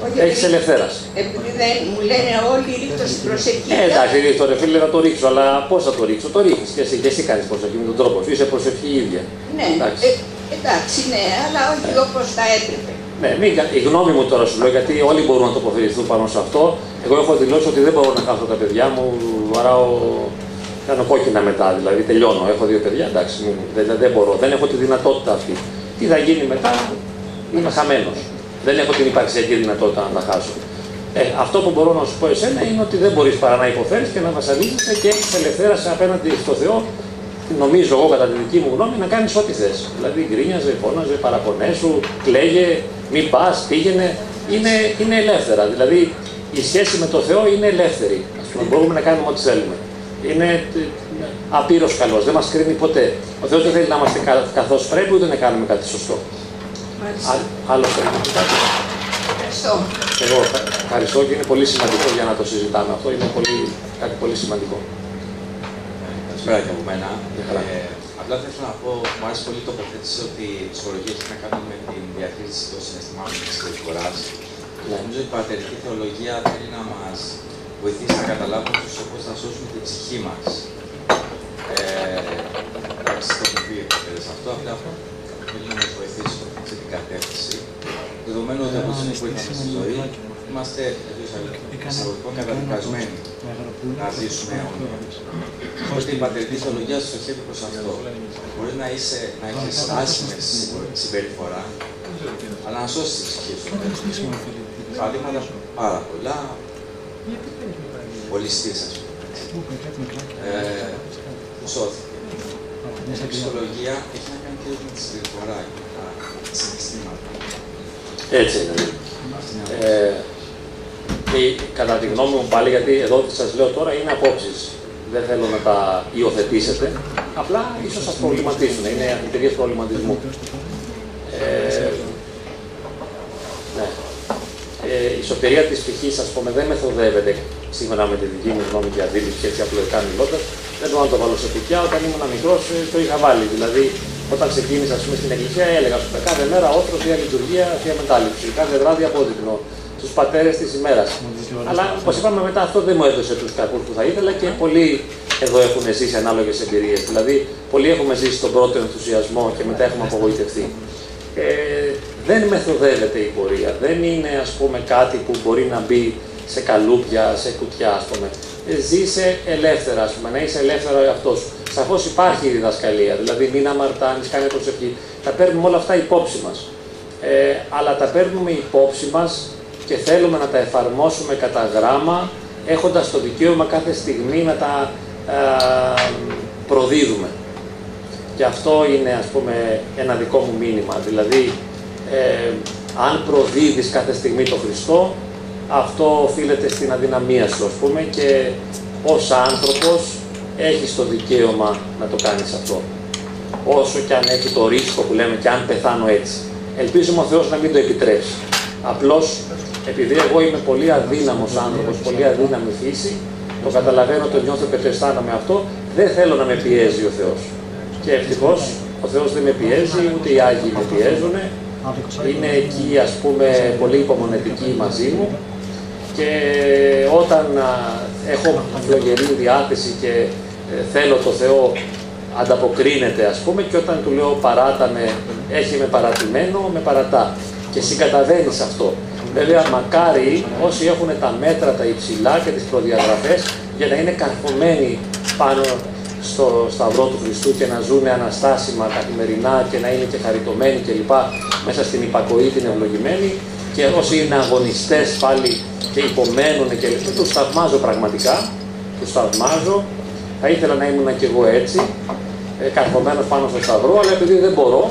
Όχι, Έχεις επειδή- ελευθέραση. Επειδή δεν μου λένε όλοι ρίχνω στην προσευχή. Ε, εντάξει, ρίχνεις το ρε φίλε να το ρίξω, αλλά πώς θα το ρίξω, το ρίχνεις και εσύ, και εσύ κάνεις προσευχή με τον τρόπο σου, είσαι προσευχή η ίδια. Ναι, Εντάξει. ε, εντάξει, ναι, αλλά όχι όπως θα έπρεπε. Ναι, μην, κα- η γνώμη μου τώρα σου λέω, γιατί όλοι μπορούν να τοποθετηθούν πάνω σε αυτό. Εγώ έχω δηλώσει ότι δεν μπορώ να χάσω τα παιδιά μου, βαράω, κάνω κόκκινα μετά, δηλαδή τελειώνω. Έχω δύο παιδιά, εντάξει, μην, δεν, δεν μπορώ, δεν έχω τη δυνατότητα αυτή. Τι θα γίνει μετά, είμαι χαμένος. Δεν έχω την υπαρξιακή δυνατότητα να τα χάσω. Ε, αυτό που μπορώ να σου πω εσένα είναι ότι δεν μπορείς παρά να υποφέρεις και να βασανίζεσαι και έχεις ελευθέρωση απέναντι στο Θεό νομίζω εγώ κατά τη δική μου γνώμη, να κάνεις ό,τι θες. Δηλαδή γκρίνιαζε, φώναζε, παραπονέσου, κλαίγε, μην πας, πήγαινε. Είναι, είναι ελεύθερα. Δηλαδή η σχέση με το Θεό είναι ελεύθερη. Ας πούμε, μπορούμε να κάνουμε ό,τι θέλουμε. Είναι απείρως καλός, δεν μας κρίνει ποτέ. Ο Θεός δεν θέλει να είμαστε καθώς πρέπει, ούτε να κάνουμε κάτι σωστό. Μάλιστα. Α- Άλλο θέλει να πει κάτι. Ευχαριστώ. Εγώ ευχα- ευχαριστώ και είναι πολύ σημαντικό για να το συζητάμε αυτό. Είναι πολύ, κάτι πολύ σημαντικό. Καλησπέρα και από μένα. Γεια χαρά. Ε, απλά θα ήθελα να πω, μου άρεσε πολύ η τοποθέτηση ότι η ψυχολογία έχει να κάνει με την διαχείριση των συναισθημάτων της συμπεριφοράς. Ναι. Νομίζω ότι η πατερική θεολογία θέλει να μας βοηθήσει να καταλάβουμε ίσως πώ θα σώσουμε την ψυχή μας. Ε, εντάξει, το έχουν πει οι πατέρε αυτό, απλά θέλει να μα βοηθήσει προ αυτή την κατεύθυνση. Δεδομένου ότι από τη στιγμή που ήρθαμε στη ζωή, είμαστε εντό εισαγωγικών καταδικασμένοι να ζήσουμε αιώνια. Οπότε η πατερική θεολογία στοχεύει προς αυτό. Μπορείς να, είσαι, να έχεις άσχημη συμπεριφορά, αλλά να σώσεις τη ψυχή σου. Παραδείγματα πάρα πολλά, πολιστής ας πούμε. Ε, που σώθηκε. Η ψυχολογία έχει να κάνει και με τη συμπεριφορά και τα συναισθήματα. Έτσι είναι. Αυτή είναι Ε, και κατά τη γνώμη μου πάλι, γιατί εδώ σας λέω τώρα είναι απόψεις. Δεν θέλω να τα υιοθετήσετε. Απλά ίσως σας προβληματίσουν. Είναι εταιρείε προβληματισμού. Ε, ναι. Ε, η σωτηρία της ψυχή, ας πούμε, δεν μεθοδεύεται σύμφωνα με τη δική μου γνώμη και αντίληψη, έτσι απλοϊκά μιλώντας. Δεν μπορώ να το βάλω σε κουτιά. Όταν ήμουν μικρός το είχα βάλει. Δηλαδή, Όταν ξεκίνησα πούμε, στην εκκλησία, έλεγα πούμε, κάθε μέρα ότρο, θεία λειτουργία, θεία μετάληψη. Κάθε βράδυ απόδεικνο στους πατέρες της ημέρας. Αλλά όπως είπαμε, μετά αυτό δεν μου έδωσε τους κακούς που θα ήθελα και πολλοί εδώ έχουν ζήσει ανάλογες εμπειρίες. Δηλαδή, πολλοί έχουμε ζήσει τον πρώτο ενθουσιασμό και μετά έχουμε απογοητευτεί. Ε, δεν μεθοδεύεται η πορεία. Δεν είναι ας πούμε κάτι που μπορεί να μπει σε καλούπια, σε κουτιά, ας πούμε. Ε, ζήσε ελεύθερα, ας πούμε, να είσαι ελεύθερο εαυτός σου. Σαφώς υπάρχει η διδασκαλία, δηλαδή μην αμαρτάνεις, κάνε προσευχή. Τα παίρνουμε όλα αυτά υπόψη μας. Ε, αλλά τα παίρνουμε υπόψη μας και θέλουμε να τα εφαρμόσουμε κατά γράμμα, έχοντας το δικαίωμα κάθε στιγμή να τα ε, προδίδουμε. Και αυτό είναι ας πούμε ένα δικό μου μήνυμα. Δηλαδή, ε, αν προδίδεις κάθε στιγμή το Χριστό, αυτό οφείλεται στην αδυναμία σου ας πούμε και ως άνθρωπος έχεις το δικαίωμα να το κάνεις αυτό. Όσο και αν έχει το ρίσκο που λέμε και αν πεθάνω έτσι. Ελπίζουμε ο Θεός να μην το επιτρέψει. Απλώς επειδή εγώ είμαι πολύ αδύναμος άνθρωπος, πολύ αδύναμη φύση, το καταλαβαίνω, το νιώθω και το αισθάνομαι αυτό, δεν θέλω να με πιέζει ο Θεός. Και ευτυχώς ο Θεός δεν με πιέζει, ούτε οι Άγιοι με πιέζουν. Είναι εκεί ας πούμε πολύ υπομονετικοί μαζί μου και όταν έχω φλογερή διάθεση και ε, θέλω το Θεό ανταποκρίνεται ας πούμε και όταν του λέω παράταμε, έχει με παρατημένο, με παρατά και συγκαταβαίνει αυτό. Βέβαια, μακάρι όσοι έχουν τα μέτρα τα υψηλά και τις προδιαγραφές για να είναι καρφωμένοι πάνω στο Σταυρό του Χριστού και να ζουν αναστάσιμα καθημερινά και να είναι και χαριτωμένοι κλπ. μέσα στην υπακοή την ευλογημένη και όσοι είναι αγωνιστές πάλι και υπομένουν και λοιπά, τους θαυμάζω πραγματικά, τους θαυμάζω. Θα ήθελα να ήμουν και εγώ έτσι, ε, καρφωμένος πάνω στο Σταυρό, αλλά επειδή δεν μπορώ,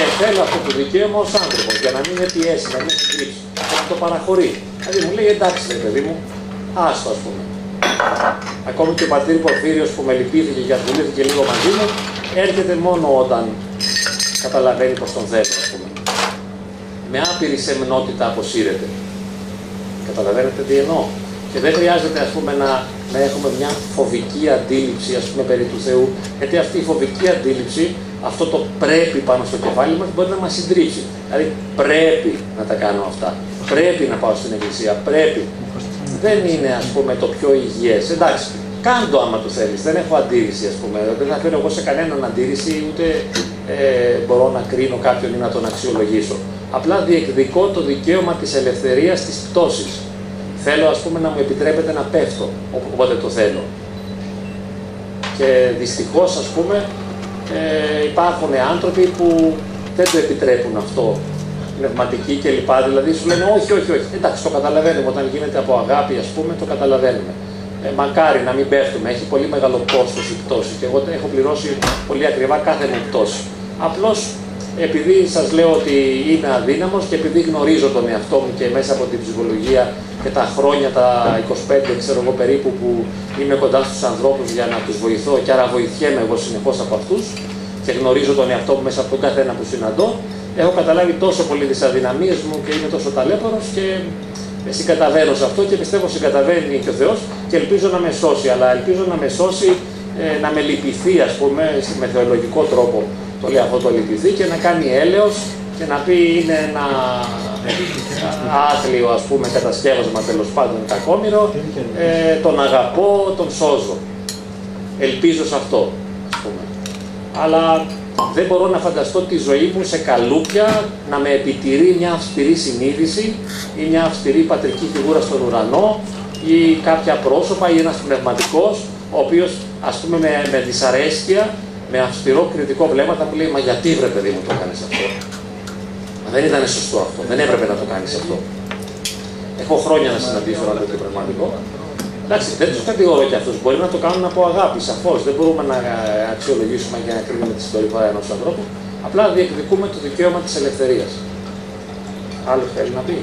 ε, θέλω αυτό το δικαίωμα ως άνθρωπος, για να μην με πιέσει, να μην συντρίψει το παραχωρεί. Δηλαδή μου λέει εντάξει ρε παιδί μου, άστο ας πούμε. Ακόμη και ο πατήρ Πορφύριος που με λυπήθηκε και ασχολήθηκε λίγο μαζί μου, έρχεται μόνο όταν καταλαβαίνει πως τον θέλω ας πούμε. Με άπειρη σεμνότητα αποσύρεται. Καταλαβαίνετε τι εννοώ. Και δεν χρειάζεται ας πούμε να, να έχουμε μια φοβική αντίληψη ας πούμε περί του Θεού, γιατί αυτή η φοβική αντίληψη, αυτό το πρέπει πάνω στο κεφάλι μας μπορεί να μας συντρίψει. Δηλαδή πρέπει να τα κάνω αυτά πρέπει να πάω στην εκκλησία, πρέπει. Δεν είναι ας πούμε το πιο υγιές. Εντάξει, κάντο άμα το θέλεις, δεν έχω αντίρρηση ας πούμε. Δεν θα φέρω εγώ σε κανέναν αντίρρηση, ούτε ε, μπορώ να κρίνω κάποιον ή να τον αξιολογήσω. Απλά διεκδικώ το δικαίωμα της ελευθερίας της πτώσης. Θέλω ας πούμε να μου επιτρέπετε να πέφτω, όποτε το θέλω. Και δυστυχώς ας πούμε ε, υπάρχουν άνθρωποι που δεν το επιτρέπουν αυτό πνευματική κλπ. Δηλαδή σου λένε όχι, όχι, όχι. Εντάξει, το καταλαβαίνουμε. Όταν γίνεται από αγάπη, ας πούμε, το καταλαβαίνουμε. Ε, μακάρι να μην πέφτουμε. Έχει πολύ μεγάλο κόστος η πτώση και εγώ έχω πληρώσει πολύ ακριβά κάθε μου πτώση. Απλώς επειδή σας λέω ότι είμαι αδύναμος και επειδή γνωρίζω τον εαυτό μου και μέσα από την ψυχολογία και τα χρόνια, τα 25 ξέρω εγώ περίπου που είμαι κοντά στους ανθρώπους για να τους βοηθώ και άρα βοηθιέμαι εγώ συνεχώς από αυτούς και γνωρίζω τον εαυτό μου μέσα από τον καθένα που συναντώ, έχω καταλάβει τόσο πολύ τις αδυναμίες μου και είμαι τόσο ταλέπορος και συγκαταβαίνω σε αυτό και πιστεύω συγκαταβαίνει και ο Θεός και ελπίζω να με σώσει. Αλλά ελπίζω να με σώσει, ε, να με λυπηθεί, ας πούμε, με θεολογικό τρόπο το λέει αυτό το λυπηθεί και να κάνει έλεος και να πει είναι ένα άθλιο ας πούμε κατασκεύασμα τέλος πάντων κακόμοιρο, ε, τον αγαπώ, τον σώζω. Ελπίζω σε αυτό, ας πούμε. Αλλά δεν μπορώ να φανταστώ τη ζωή μου σε καλούπια να με επιτηρεί μια αυστηρή συνείδηση ή μια αυστηρή πατρική φιγούρα στον ουρανό ή κάποια πρόσωπα ή ένας πνευματικός ο οποίος ας πούμε με, με δυσαρέσκεια, με αυστηρό κριτικό βλέμμα θα μου λέει «Μα γιατί βρε παιδί μου το κάνεις αυτό» Μα δεν ήταν σωστό αυτό, δεν έπρεπε να το κάνεις αυτό. Έχω χρόνια να συναντήσω ένα τέτοιο πνευματικό Εντάξει, δεν τους κατηγορώ και αυτούς. Μπορεί να το κάνουν από αγάπη, σαφώς. Δεν μπορούμε να αξιολογήσουμε και να κρίνουμε τη συμπεριφορά ενός ανθρώπου. Απλά διεκδικούμε το δικαίωμα της ελευθερίας. Άλλο θέλει να πει.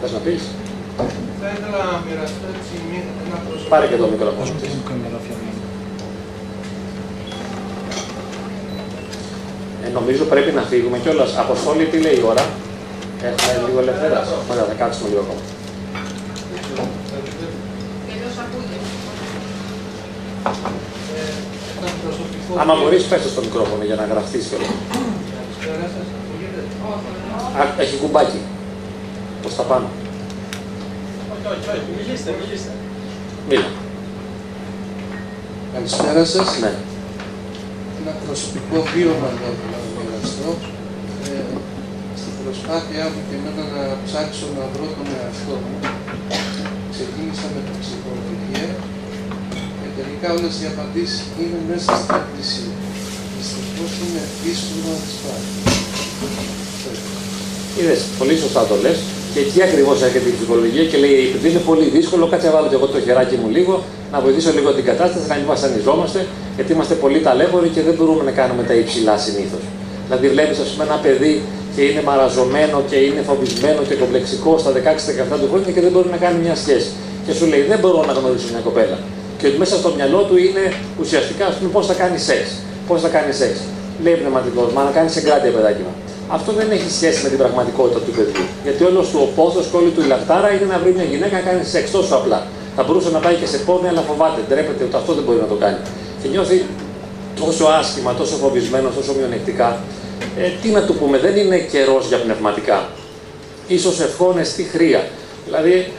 Θες να πεις; Θα ήθελα να μοιραστώ έτσι ένα προσωπικό. Πάρε και το μικρόφωνο. Ε, νομίζω πρέπει να φύγουμε κιόλας. Αποστόλη, τι λέει η ώρα; Έχουμε λίγο ελευθερία. Ωραία, θα κάτσουμε λίγο ακόμα. Ένα προσωπικό Άμα μπορείς πες το στο μικρόφωνο για να γραφτείς κιόλας. Καλησπέρα σας, ακούγεται. Α, Έχει κουμπάκι. Προς τα πάνω. Όχι, όχι, όχι, μιλήστε, μιλήστε. Μίλα. Καλησπέρα σας. Ναι. Ένα προσωπικό βίωμα εδώ που να μοιραστώ. Ε, στην προσπάθειά μου και εμένα να ψάξω να βρω τον εαυτό μου, ξεκίνησα με την ψυχολογία και τελικά όλες οι απαντήσεις είναι μέσα στην εκκλησία. Δυστυχώς είναι δύσκολο να τις πάρει. Είδες, πολύ σωστά το λες. Και εκεί ακριβώς έρχεται η ψυχολογία και λέει: Επειδή είναι πολύ δύσκολο, κάτσε να βάλω και εγώ το χεράκι μου λίγο, να βοηθήσω λίγο την κατάσταση, να μην βασανιζόμαστε, γιατί είμαστε πολύ ταλέποροι και δεν μπορούμε να κάνουμε τα υψηλά συνήθως. Δηλαδή, βλέπεις, ας πούμε, ένα παιδί και είναι μαραζωμένο και είναι φοβισμένο και κομπλεξικό στα 16-17 του χρόνια και δεν μπορεί να κάνει μια σχέση. Και σου λέει: Δεν μπορώ να γνωρίσω μια κοπέλα. Και μέσα στο μυαλό του είναι ουσιαστικά, ας πούμε, πώς θα κάνει σεξ. Πώς θα κάνει σεξ. Λέει πνευματικός, μα να κάνεις εγκράτεια, παιδάκι μου. Αυτό δεν έχει σχέση με την πραγματικότητα του παιδιού. Γιατί όλος του ο πόθος και όλη του η λαχτάρα είναι να βρει μια γυναίκα να κάνει σεξ τόσο απλά. Θα μπορούσε να πάει και σε πόρνη, αλλά φοβάται, ντρέπεται ότι αυτό δεν μπορεί να το κάνει. Και νιώθει τόσο άσχημα, τόσο φοβισμένο, τόσο μειονεκτικά. Ε, τι να του πούμε, δεν είναι καιρός για πνευματικά. Ίσως ευχόνες στη χρία. Δηλαδή,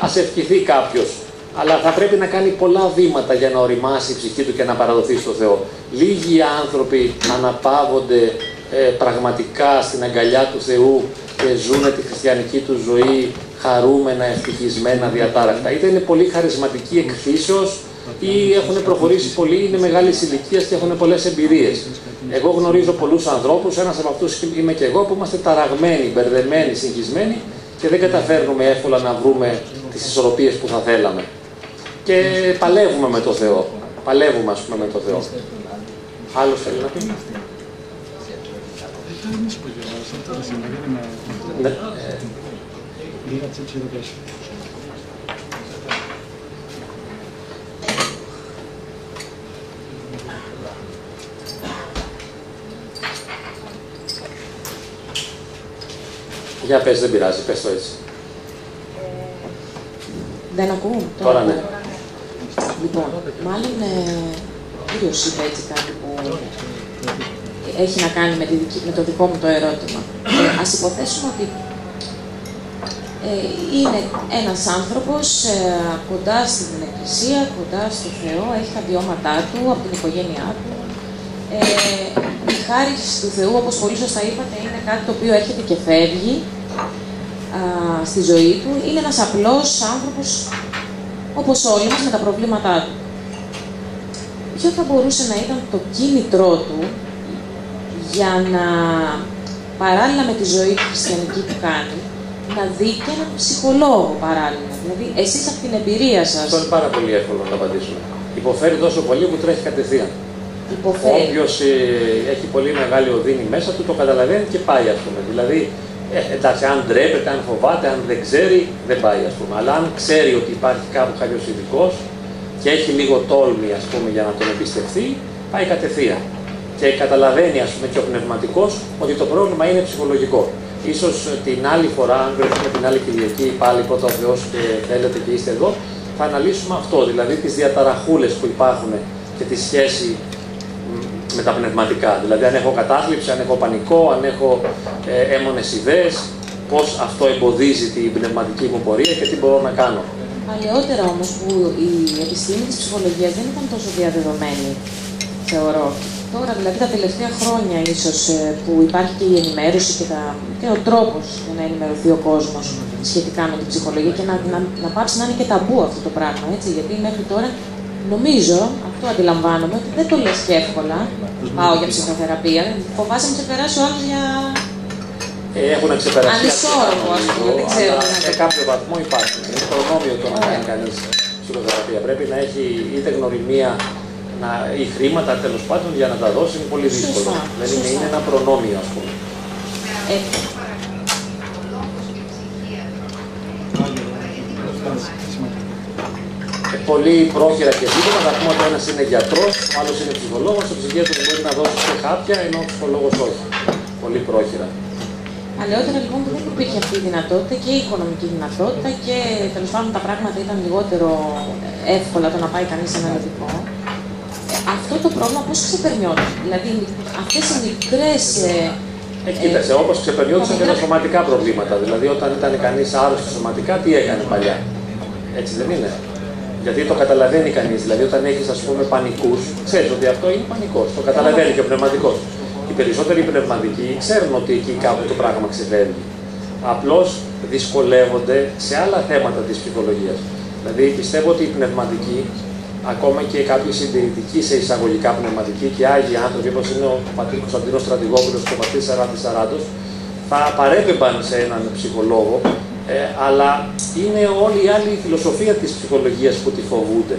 α ευχηθεί κάποιος αλλά θα πρέπει να κάνει πολλά βήματα για να οριμάσει η ψυχή του και να παραδοθεί στο Θεό. Λίγοι άνθρωποι αναπαύονται ε, πραγματικά στην αγκαλιά του Θεού και ζουν τη χριστιανική του ζωή χαρούμενα, ευτυχισμένα, διατάρακτα. Είτε είναι πολύ χαρισματικοί εκφύσεως ή έχουν προχωρήσει πολύ, είναι μεγάλης ηλικίας και έχουν πολλές εμπειρίες. Εγώ γνωρίζω πολλούς ανθρώπους, ένας από αυτούς είμαι και εγώ, που είμαστε ταραγμένοι, μπερδεμένοι, συγχυσμένοι και δεν καταφέρνουμε εύκολα να βρούμε τις ισορροπίες που θα θέλαμε και παλεύουμε με το Θεό. Παλεύουμε, ας πούμε, με το Θεό. Άλλος θέλει να πει; Ναι. Για πες, δεν πειράζει, πες το έτσι. Δεν ακούω. Τώρα ναι. Λοιπόν, μάλλον ε, κύριος είπε έτσι κάτι που έχει να κάνει με, τη δική, με το δικό μου το ερώτημα. Ε, ας υποθέσουμε ότι ε, είναι ένας άνθρωπος ε, κοντά στην Εκκλησία, κοντά στο Θεό, έχει τα βιώματά του από την οικογένειά του. Ε, η χάρη του Θεού, όπως πολύ σωστά είπατε, είναι κάτι το οποίο έρχεται και φεύγει α, στη ζωή του. Είναι ένας απλός άνθρωπος όπως όλοι μας, με τα προβλήματά του. Ποιο θα μπορούσε να ήταν το κίνητρό του για να, παράλληλα με τη ζωή του χριστιανική που κάνει, να δει και έναν ψυχολόγο παράλληλα. Δηλαδή, εσείς από την εμπειρία σας... Αυτό είναι πάρα πολύ εύκολο να το απαντήσουμε. Υποφέρει τόσο πολύ που τρέχει κατευθείαν. Υποφέρει. Όποιος ε, έχει πολύ μεγάλη οδύνη μέσα του, το καταλαβαίνει και πάει, ας πούμε. Δηλαδή, ε, εντάξει, αν ντρέπεται, αν φοβάται, αν δεν ξέρει, δεν πάει, ας πούμε. Αλλά αν ξέρει ότι υπάρχει κάπου κάποιος ειδικός και έχει λίγο τόλμη, ας πούμε, για να τον εμπιστευτεί, πάει κατευθείαν. Και καταλαβαίνει, ας πούμε, και ο πνευματικός ότι το πρόβλημα είναι ψυχολογικό. Ίσως την άλλη φορά, αν βρεθούμε την άλλη Κυριακή, πάλι πρώτα ο Θεός και θέλετε και είστε εδώ, θα αναλύσουμε αυτό, δηλαδή τις διαταραχούλες που υπάρχουν και τη σχέση με τα πνευματικά. Δηλαδή, αν έχω κατάθλιψη, αν έχω πανικό, αν έχω ε, έμονες ιδέες, πώς αυτό εμποδίζει την πνευματική μου πορεία και τι μπορώ να κάνω. Παλαιότερα όμως που η επιστήμη της ψυχολογίας δεν ήταν τόσο διαδεδομένη, θεωρώ. Τώρα, δηλαδή τα τελευταία χρόνια ίσως ε, που υπάρχει και η ενημέρωση και, τα, και ο τρόπος για να ενημερωθεί ο κόσμος σχετικά με την ψυχολογία και να, να, να πάψει να είναι και ταμπού αυτό το πράγμα, έτσι, γιατί μέχρι τώρα νομίζω, αυτό αντιλαμβάνομαι, ότι δεν το λες και εύκολα, πάω για ψυχοθεραπεία, φοβάσαι να ξεπεράσει ο άλλος για Ε, έχουν ξεπεράσει. ανισόρροπο, ας πούμε, δεν ξέρω. Αλλά Σε κάποιο βαθμό υπάρχουν. Είναι προνόμιο το να κάνει κανείς ψυχοθεραπεία. Πρέπει να έχει είτε γνωριμία να, ή χρήματα τέλος πάντων για να τα δώσει είναι πολύ δύσκολο. Σωστά, Δεν είναι, σωστά. είναι ένα προνόμιο, ας πούμε. Ε, Ε, πολύ πρόχειρα και ζήτημα. Θα πούμε ότι ένας είναι γιατρός, ο άλλος είναι ψυχολόγος. Ο ψυχίατρο μπορεί να δώσει και χάπια, ενώ ο ψυχολόγος όχι. Πολύ πρόχειρα. Παλαιότερα λοιπόν που δεν υπήρχε αυτή η δυνατότητα και η οικονομική δυνατότητα και τέλος πάντων τα πράγματα ήταν λιγότερο εύκολα το να πάει κανείς σε ένα ειδικό. Ε, αυτό το πρόβλημα πώς ξεπερνιόταν. Δηλαδή αυτές οι μικρές ε, Ε, κοίταξε, όπως ξεπερνιόντουσαν και τα σωματικά προβλήματα. Δηλαδή, όταν ήταν κανείς άρρωστος σωματικά, τι έκανε παλιά; Έτσι δεν είναι; Γιατί το καταλαβαίνει κανείς. Δηλαδή, όταν έχεις ας πούμε πανικούς, ξέρεις ότι αυτό είναι πανικός. Το καταλαβαίνει και ο πνευματικός. Οι περισσότεροι πνευματικοί ξέρουν ότι εκεί κάπου το πράγμα ξεφεύγει. Απλώς δυσκολεύονται σε άλλα θέματα της ψυχολογίας. Δηλαδή, πιστεύω ότι οι πνευματικοί, ακόμα και κάποιοι συντηρητικοί σε εισαγωγικά πνευματικοί και άγιοι άνθρωποι, όπως είναι ο πατήρ Κωνσταντίνος Στρατηγόπουλος και ο πατήρ Σαράτης Σαράντο, θα παρέπεμπαν σε έναν ψυχολόγο, ε, αλλά είναι όλη η άλλη φιλοσοφία της ψυχολογίας που τη φοβούνται.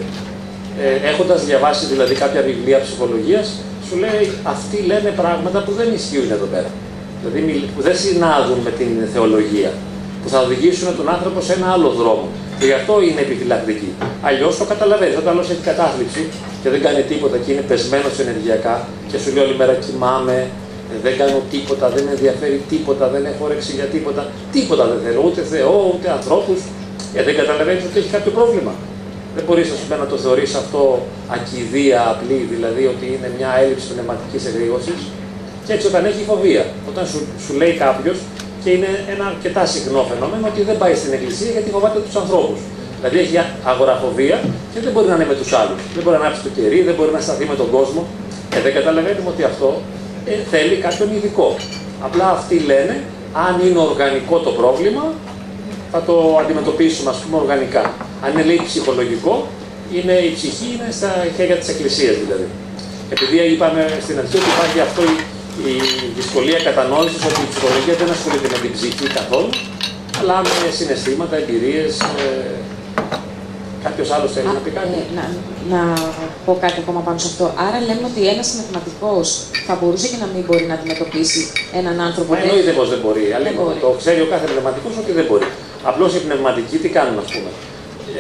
Ε, Έχοντας διαβάσει δηλαδή κάποια βιβλία ψυχολογίας, σου λέει αυτοί λένε πράγματα που δεν ισχύουν εδώ πέρα. Δηλαδή μιλ- που δεν συνάδουν με την θεολογία. Που θα οδηγήσουν τον άνθρωπο σε ένα άλλο δρόμο. Και γι' αυτό είναι επιφυλακτική. Αλλιώς το καταλαβαίνεις. Όταν άλλος έχει κατάθλιψη και δεν κάνει τίποτα και είναι πεσμένος ενεργειακά και σου λέει όλη μέρα κοιμάμαι, δεν κάνω τίποτα, δεν με ενδιαφέρει τίποτα, δεν έχω όρεξη για τίποτα. Τίποτα δεν θέλω, ούτε Θεό, ούτε ανθρώπους. Ε, δεν καταλαβαίνεις ότι έχει κάποιο πρόβλημα. Δεν μπορείς να το θεωρείς αυτό ακιδεία απλή, δηλαδή ότι είναι μια έλλειψη πνευματικής εγρήγορσης. Και έτσι όταν έχει φοβία, όταν σου, σου λέει κάποιος, και είναι ένα αρκετά συχνό φαινόμενο ότι δεν πάει στην εκκλησία γιατί φοβάται τους ανθρώπους. Δηλαδή έχει αγοραφοβία και δεν μπορεί να είναι με τους άλλους. Δεν μπορεί να ανάψει το κερί, δεν μπορεί να σταθεί με τον κόσμο. Ε, δεν καταλαβαίνουμε ότι αυτό ε, θέλει κάποιον ειδικό. Απλά αυτοί λένε, αν είναι οργανικό το πρόβλημα, θα το αντιμετωπίσουμε ας πούμε οργανικά. Αν είναι λέει ψυχολογικό, είναι, η ψυχή είναι στα χέρια της Εκκλησίας δηλαδή. Επειδή είπαμε στην αρχή ότι υπάρχει αυτό η, η δυσκολία κατανόησης ότι η ψυχολογία δεν ασχολείται με την ψυχή καθόλου, αλλά με συναισθήματα, εμπειρίες. Ε, Κάποιος άλλος θέλει να πει κάτι. Ε, να, να πω κάτι ακόμα πάνω σε αυτό. Άρα λέμε ότι ένας πνευματικός θα μπορούσε και να μην μπορεί να αντιμετωπίσει έναν άνθρωπο. Μα εννοείται πως δεν μπορεί. Δεν Αλίμονο. μπορεί. Το ξέρει ο κάθε πνευματικός ότι δεν μπορεί. Απλώς οι πνευματικοί τι κάνουν, ας πούμε.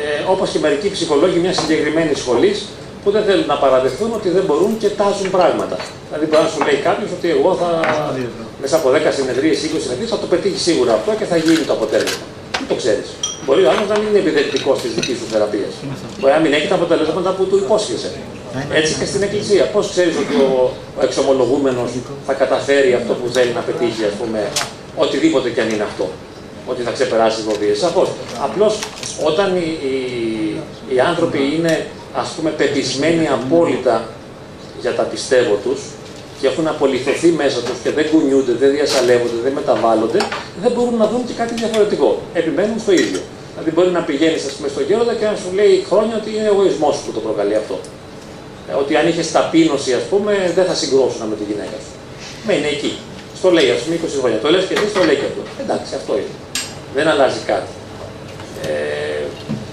Ε, Όπως και μερικοί ψυχολόγοι μιας συγκεκριμένης σχολής που δεν θέλουν να παραδεχθούν ότι δεν μπορούν και τάζουν πράγματα. Δηλαδή, μπορεί να σου λέει κάποιος ότι εγώ θα μέσα από 10 συνεδρίες, 20 συνεδρίες θα το πετύχει σίγουρα αυτό και θα γίνει το αποτέλεσμα. Δεν το ξέρεις. Μπορεί ο άλλος να μην είναι επιδεκτικό της δικής σου θεραπείας. Μπορεί να μην έχει τα αποτελέσματα που του υπόσχεσαι. Έτσι και στην Εκκλησία. Πώς ξέρεις ότι ο, ο εξομολογούμενος θα καταφέρει αυτό που θέλει να πετύχει, ας πούμε, οτιδήποτε κι αν είναι αυτό. Ότι θα ξεπεράσει τι φοβίε. Σαφώς. Απλώς όταν οι, οι, οι άνθρωποι είναι, ας πούμε, πεπισμένοι απόλυτα για τα πιστεύω τους και έχουν απολυθωθεί μέσα τους και δεν κουνιούνται, δεν διασαλεύονται, δεν μεταβάλλονται, δεν μπορούν να δουν και κάτι διαφορετικό. Επιμένουν στο ίδιο. Δηλαδή, μπορεί να πηγαίνεις, ας πούμε, στο γέροντα και να σου λέει χρόνια ότι είναι εγωισμός που το προκαλεί αυτό. Ε, Ότι αν είχες ταπείνωση, ας πούμε, δεν θα συγκρόσουν με τη γυναίκα σου. Μένει εκεί. Στο λέει, ας πούμε, 20 χρόνια. Το λες και εσύ, το λέει και αυτό. Εντάξει, αυτό είναι. Δεν αλλάζει κάτι. Ε,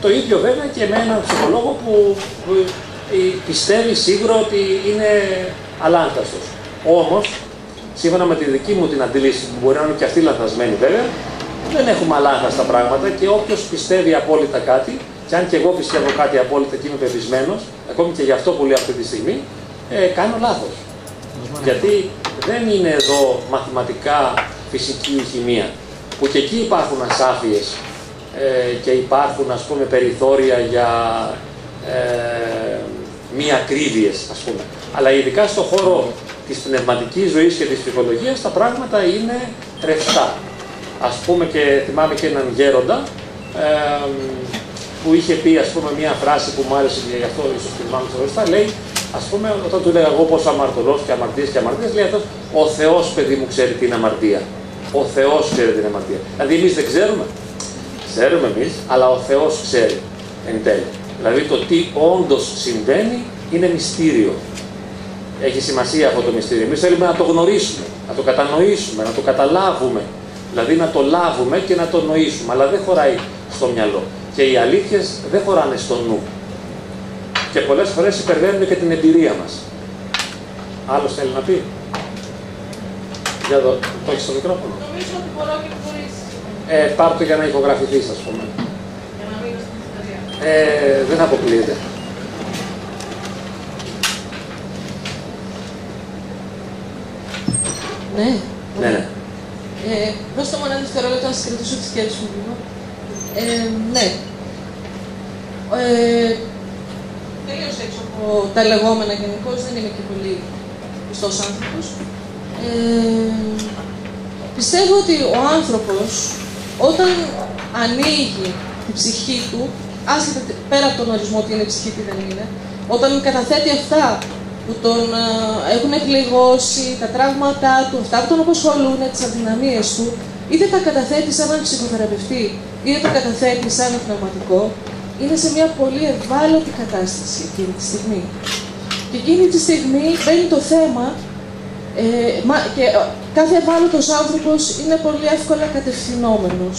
το ίδιο βέβαια και με έναν ψυχολόγο που, που ε, πιστεύει σίγουρα ότι είναι αλάνταστος. Όμως, σύμφωνα με τη δική μου την αντίληψη, που μπορεί να είναι και αυτή λανθασμένη βέβαια, δεν έχουμε αλάνθαστα πράγματα και όποιος πιστεύει απόλυτα κάτι, και αν και εγώ πιστεύω κάτι απόλυτα και είμαι πεπισμένος, ακόμη και για αυτό που λέω αυτή τη στιγμή, ε, κάνω λάθος. Γιατί δεν είναι εδώ μαθηματικά φυσική η χημεία, που και εκεί υπάρχουν ασάφειες ε, και υπάρχουν ας πούμε περιθώρια για ε, μη ακρίβειες ας πούμε. Αλλά ειδικά στον χώρο της πνευματικής ζωής και της ψυχολογίας τα πράγματα είναι ρευστά. Ας πούμε και θυμάμαι και έναν γέροντα ε, που είχε πει ας πούμε μια φράση που μου άρεσε και γι' αυτό ίσως τη θυμάμαι ξεχωριστά, λέει ας πούμε όταν του λέγα εγώ πόσο αμαρτωλός και αμαρτίες και αμαρτίες, λέει αυτός ο Θεός παιδί μου ξέρει τι είναι αμαρτία. Ο Θεός ξέρει την αμαρτία. Δηλαδή εμείς δεν ξέρουμε. Ξέρουμε εμείς, αλλά ο Θεός ξέρει εν τέλει. Δηλαδή το τι όντως συμβαίνει είναι μυστήριο. Έχει σημασία αυτό το μυστήριο. Εμείς θέλουμε να το γνωρίσουμε, να το κατανοήσουμε, να το καταλάβουμε. Δηλαδή να το λάβουμε και να το νοήσουμε. Αλλά δεν χωράει στο μυαλό. Και οι αλήθειες δεν χωράνε στο νου. Και πολλές φορές υπερβαίνουν και την εμπειρία μας. Άλλος θέλει να πει; Για εδώ, το έχεις στο μικρόφωνο. Νομίζω ότι μπορώ και χωρίς. Ε, πάρ' το για να ηχογραφηθείς, ας πούμε. Για να μείνω στην ιστορία. Ε, δεν αποκλείεται. Ναι. Ναι, ναι. Ε, δώστε μου ένα δευτερόλεπτο να συγκρατήσω τη σκέψη μου λίγο. Ε, ναι. Ε, τελείωσε έξω από τα λεγόμενα γενικώ, δεν είμαι και πολύ πιστός άνθρωπος. Ε, πιστεύω ότι ο άνθρωπος όταν ανοίγει την ψυχή του, άσχετα πέρα από τον ορισμό τι είναι ψυχή, τι δεν είναι, όταν καταθέτει αυτά που τον ε, έχουν πληγώσει, τα τραύματά του, αυτά που τον απασχολούν, τις αδυναμίες του, είτε τα καταθέτει σαν έναν ψυχοθεραπευτή, είτε τα καταθέτει σαν ένα πνευματικό, είναι σε μια πολύ ευάλωτη κατάσταση εκείνη τη στιγμή. Και εκείνη τη στιγμή μπαίνει το θέμα ε, και ε, κάθε ευάλωτος άνθρωπος είναι πολύ εύκολα κατευθυνόμενος.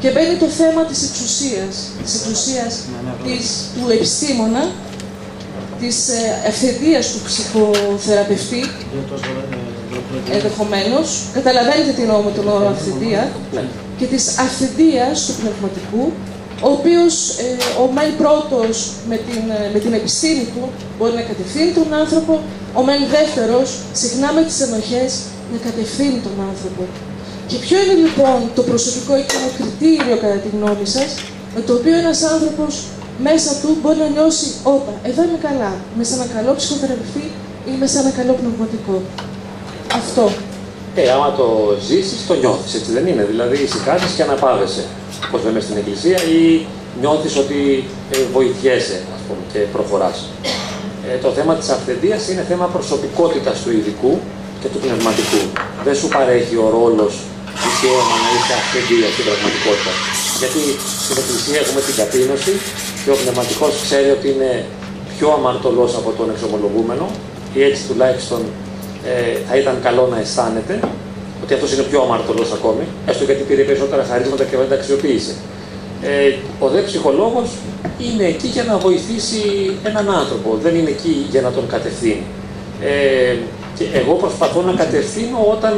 Και μπαίνει το θέμα της εξουσίας, της εξουσίας της, του επιστήμονα, της ε, του ψυχοθεραπευτή, ενδεχομένως. Καταλαβαίνετε τι εννοώ με τον όρο αυθεντία. Ναι. Και της αυθεντίας του πνευματικού, ο οποίος ε, ο μεν πρώτος με την, ε, με την επιστήμη του μπορεί να κατευθύνει τον άνθρωπο, ο μεν δεύτερος συχνά με τις ενοχές να κατευθύνει τον άνθρωπο. Και ποιο είναι λοιπόν το προσωπικό εκείνο κριτήριο κατά τη γνώμη σας, με το οποίο ένας άνθρωπος μέσα του μπορεί να νιώσει όταν εδώ είμαι καλά, είμαι σε ένα καλό ψυχοθεραπευτή ή είμαι σε ένα καλό πνευματικό. Αυτό. Ε, άμα το ζήσεις, το νιώθεις, έτσι δεν είναι. Δηλαδή, ησυχάζει και αναπάβεσαι, όπως λέμε στην Εκκλησία, ή νιώθεις ότι ε, βοηθιέσαι, ας πούμε, και προχωράς. Ε, το θέμα της αυθεντίας είναι θέμα προσωπικότητας του ειδικού και του πνευματικού. Δεν σου παρέχει ο ρόλος δικαίωμα να είσαι αυθεντία στην πραγματικότητα. Γιατί στην Εκκλησία έχουμε την ταπείνωση και ο πνευματικός ξέρει ότι είναι πιο αμαρτωλός από τον εξομολογούμενο, ή έτσι τουλάχιστον ε, θα ήταν καλό να αισθάνεται ότι αυτός είναι πιο αμαρτωλός ακόμη, έστω γιατί πήρε περισσότερα χαρίσματα και δεν τα αξιοποίησε. Ε, ο δε ψυχολόγος είναι εκεί για να βοηθήσει έναν άνθρωπο, δεν είναι εκεί για να τον κατευθύνει. Ε, και εγώ προσπαθώ να κατευθύνω όταν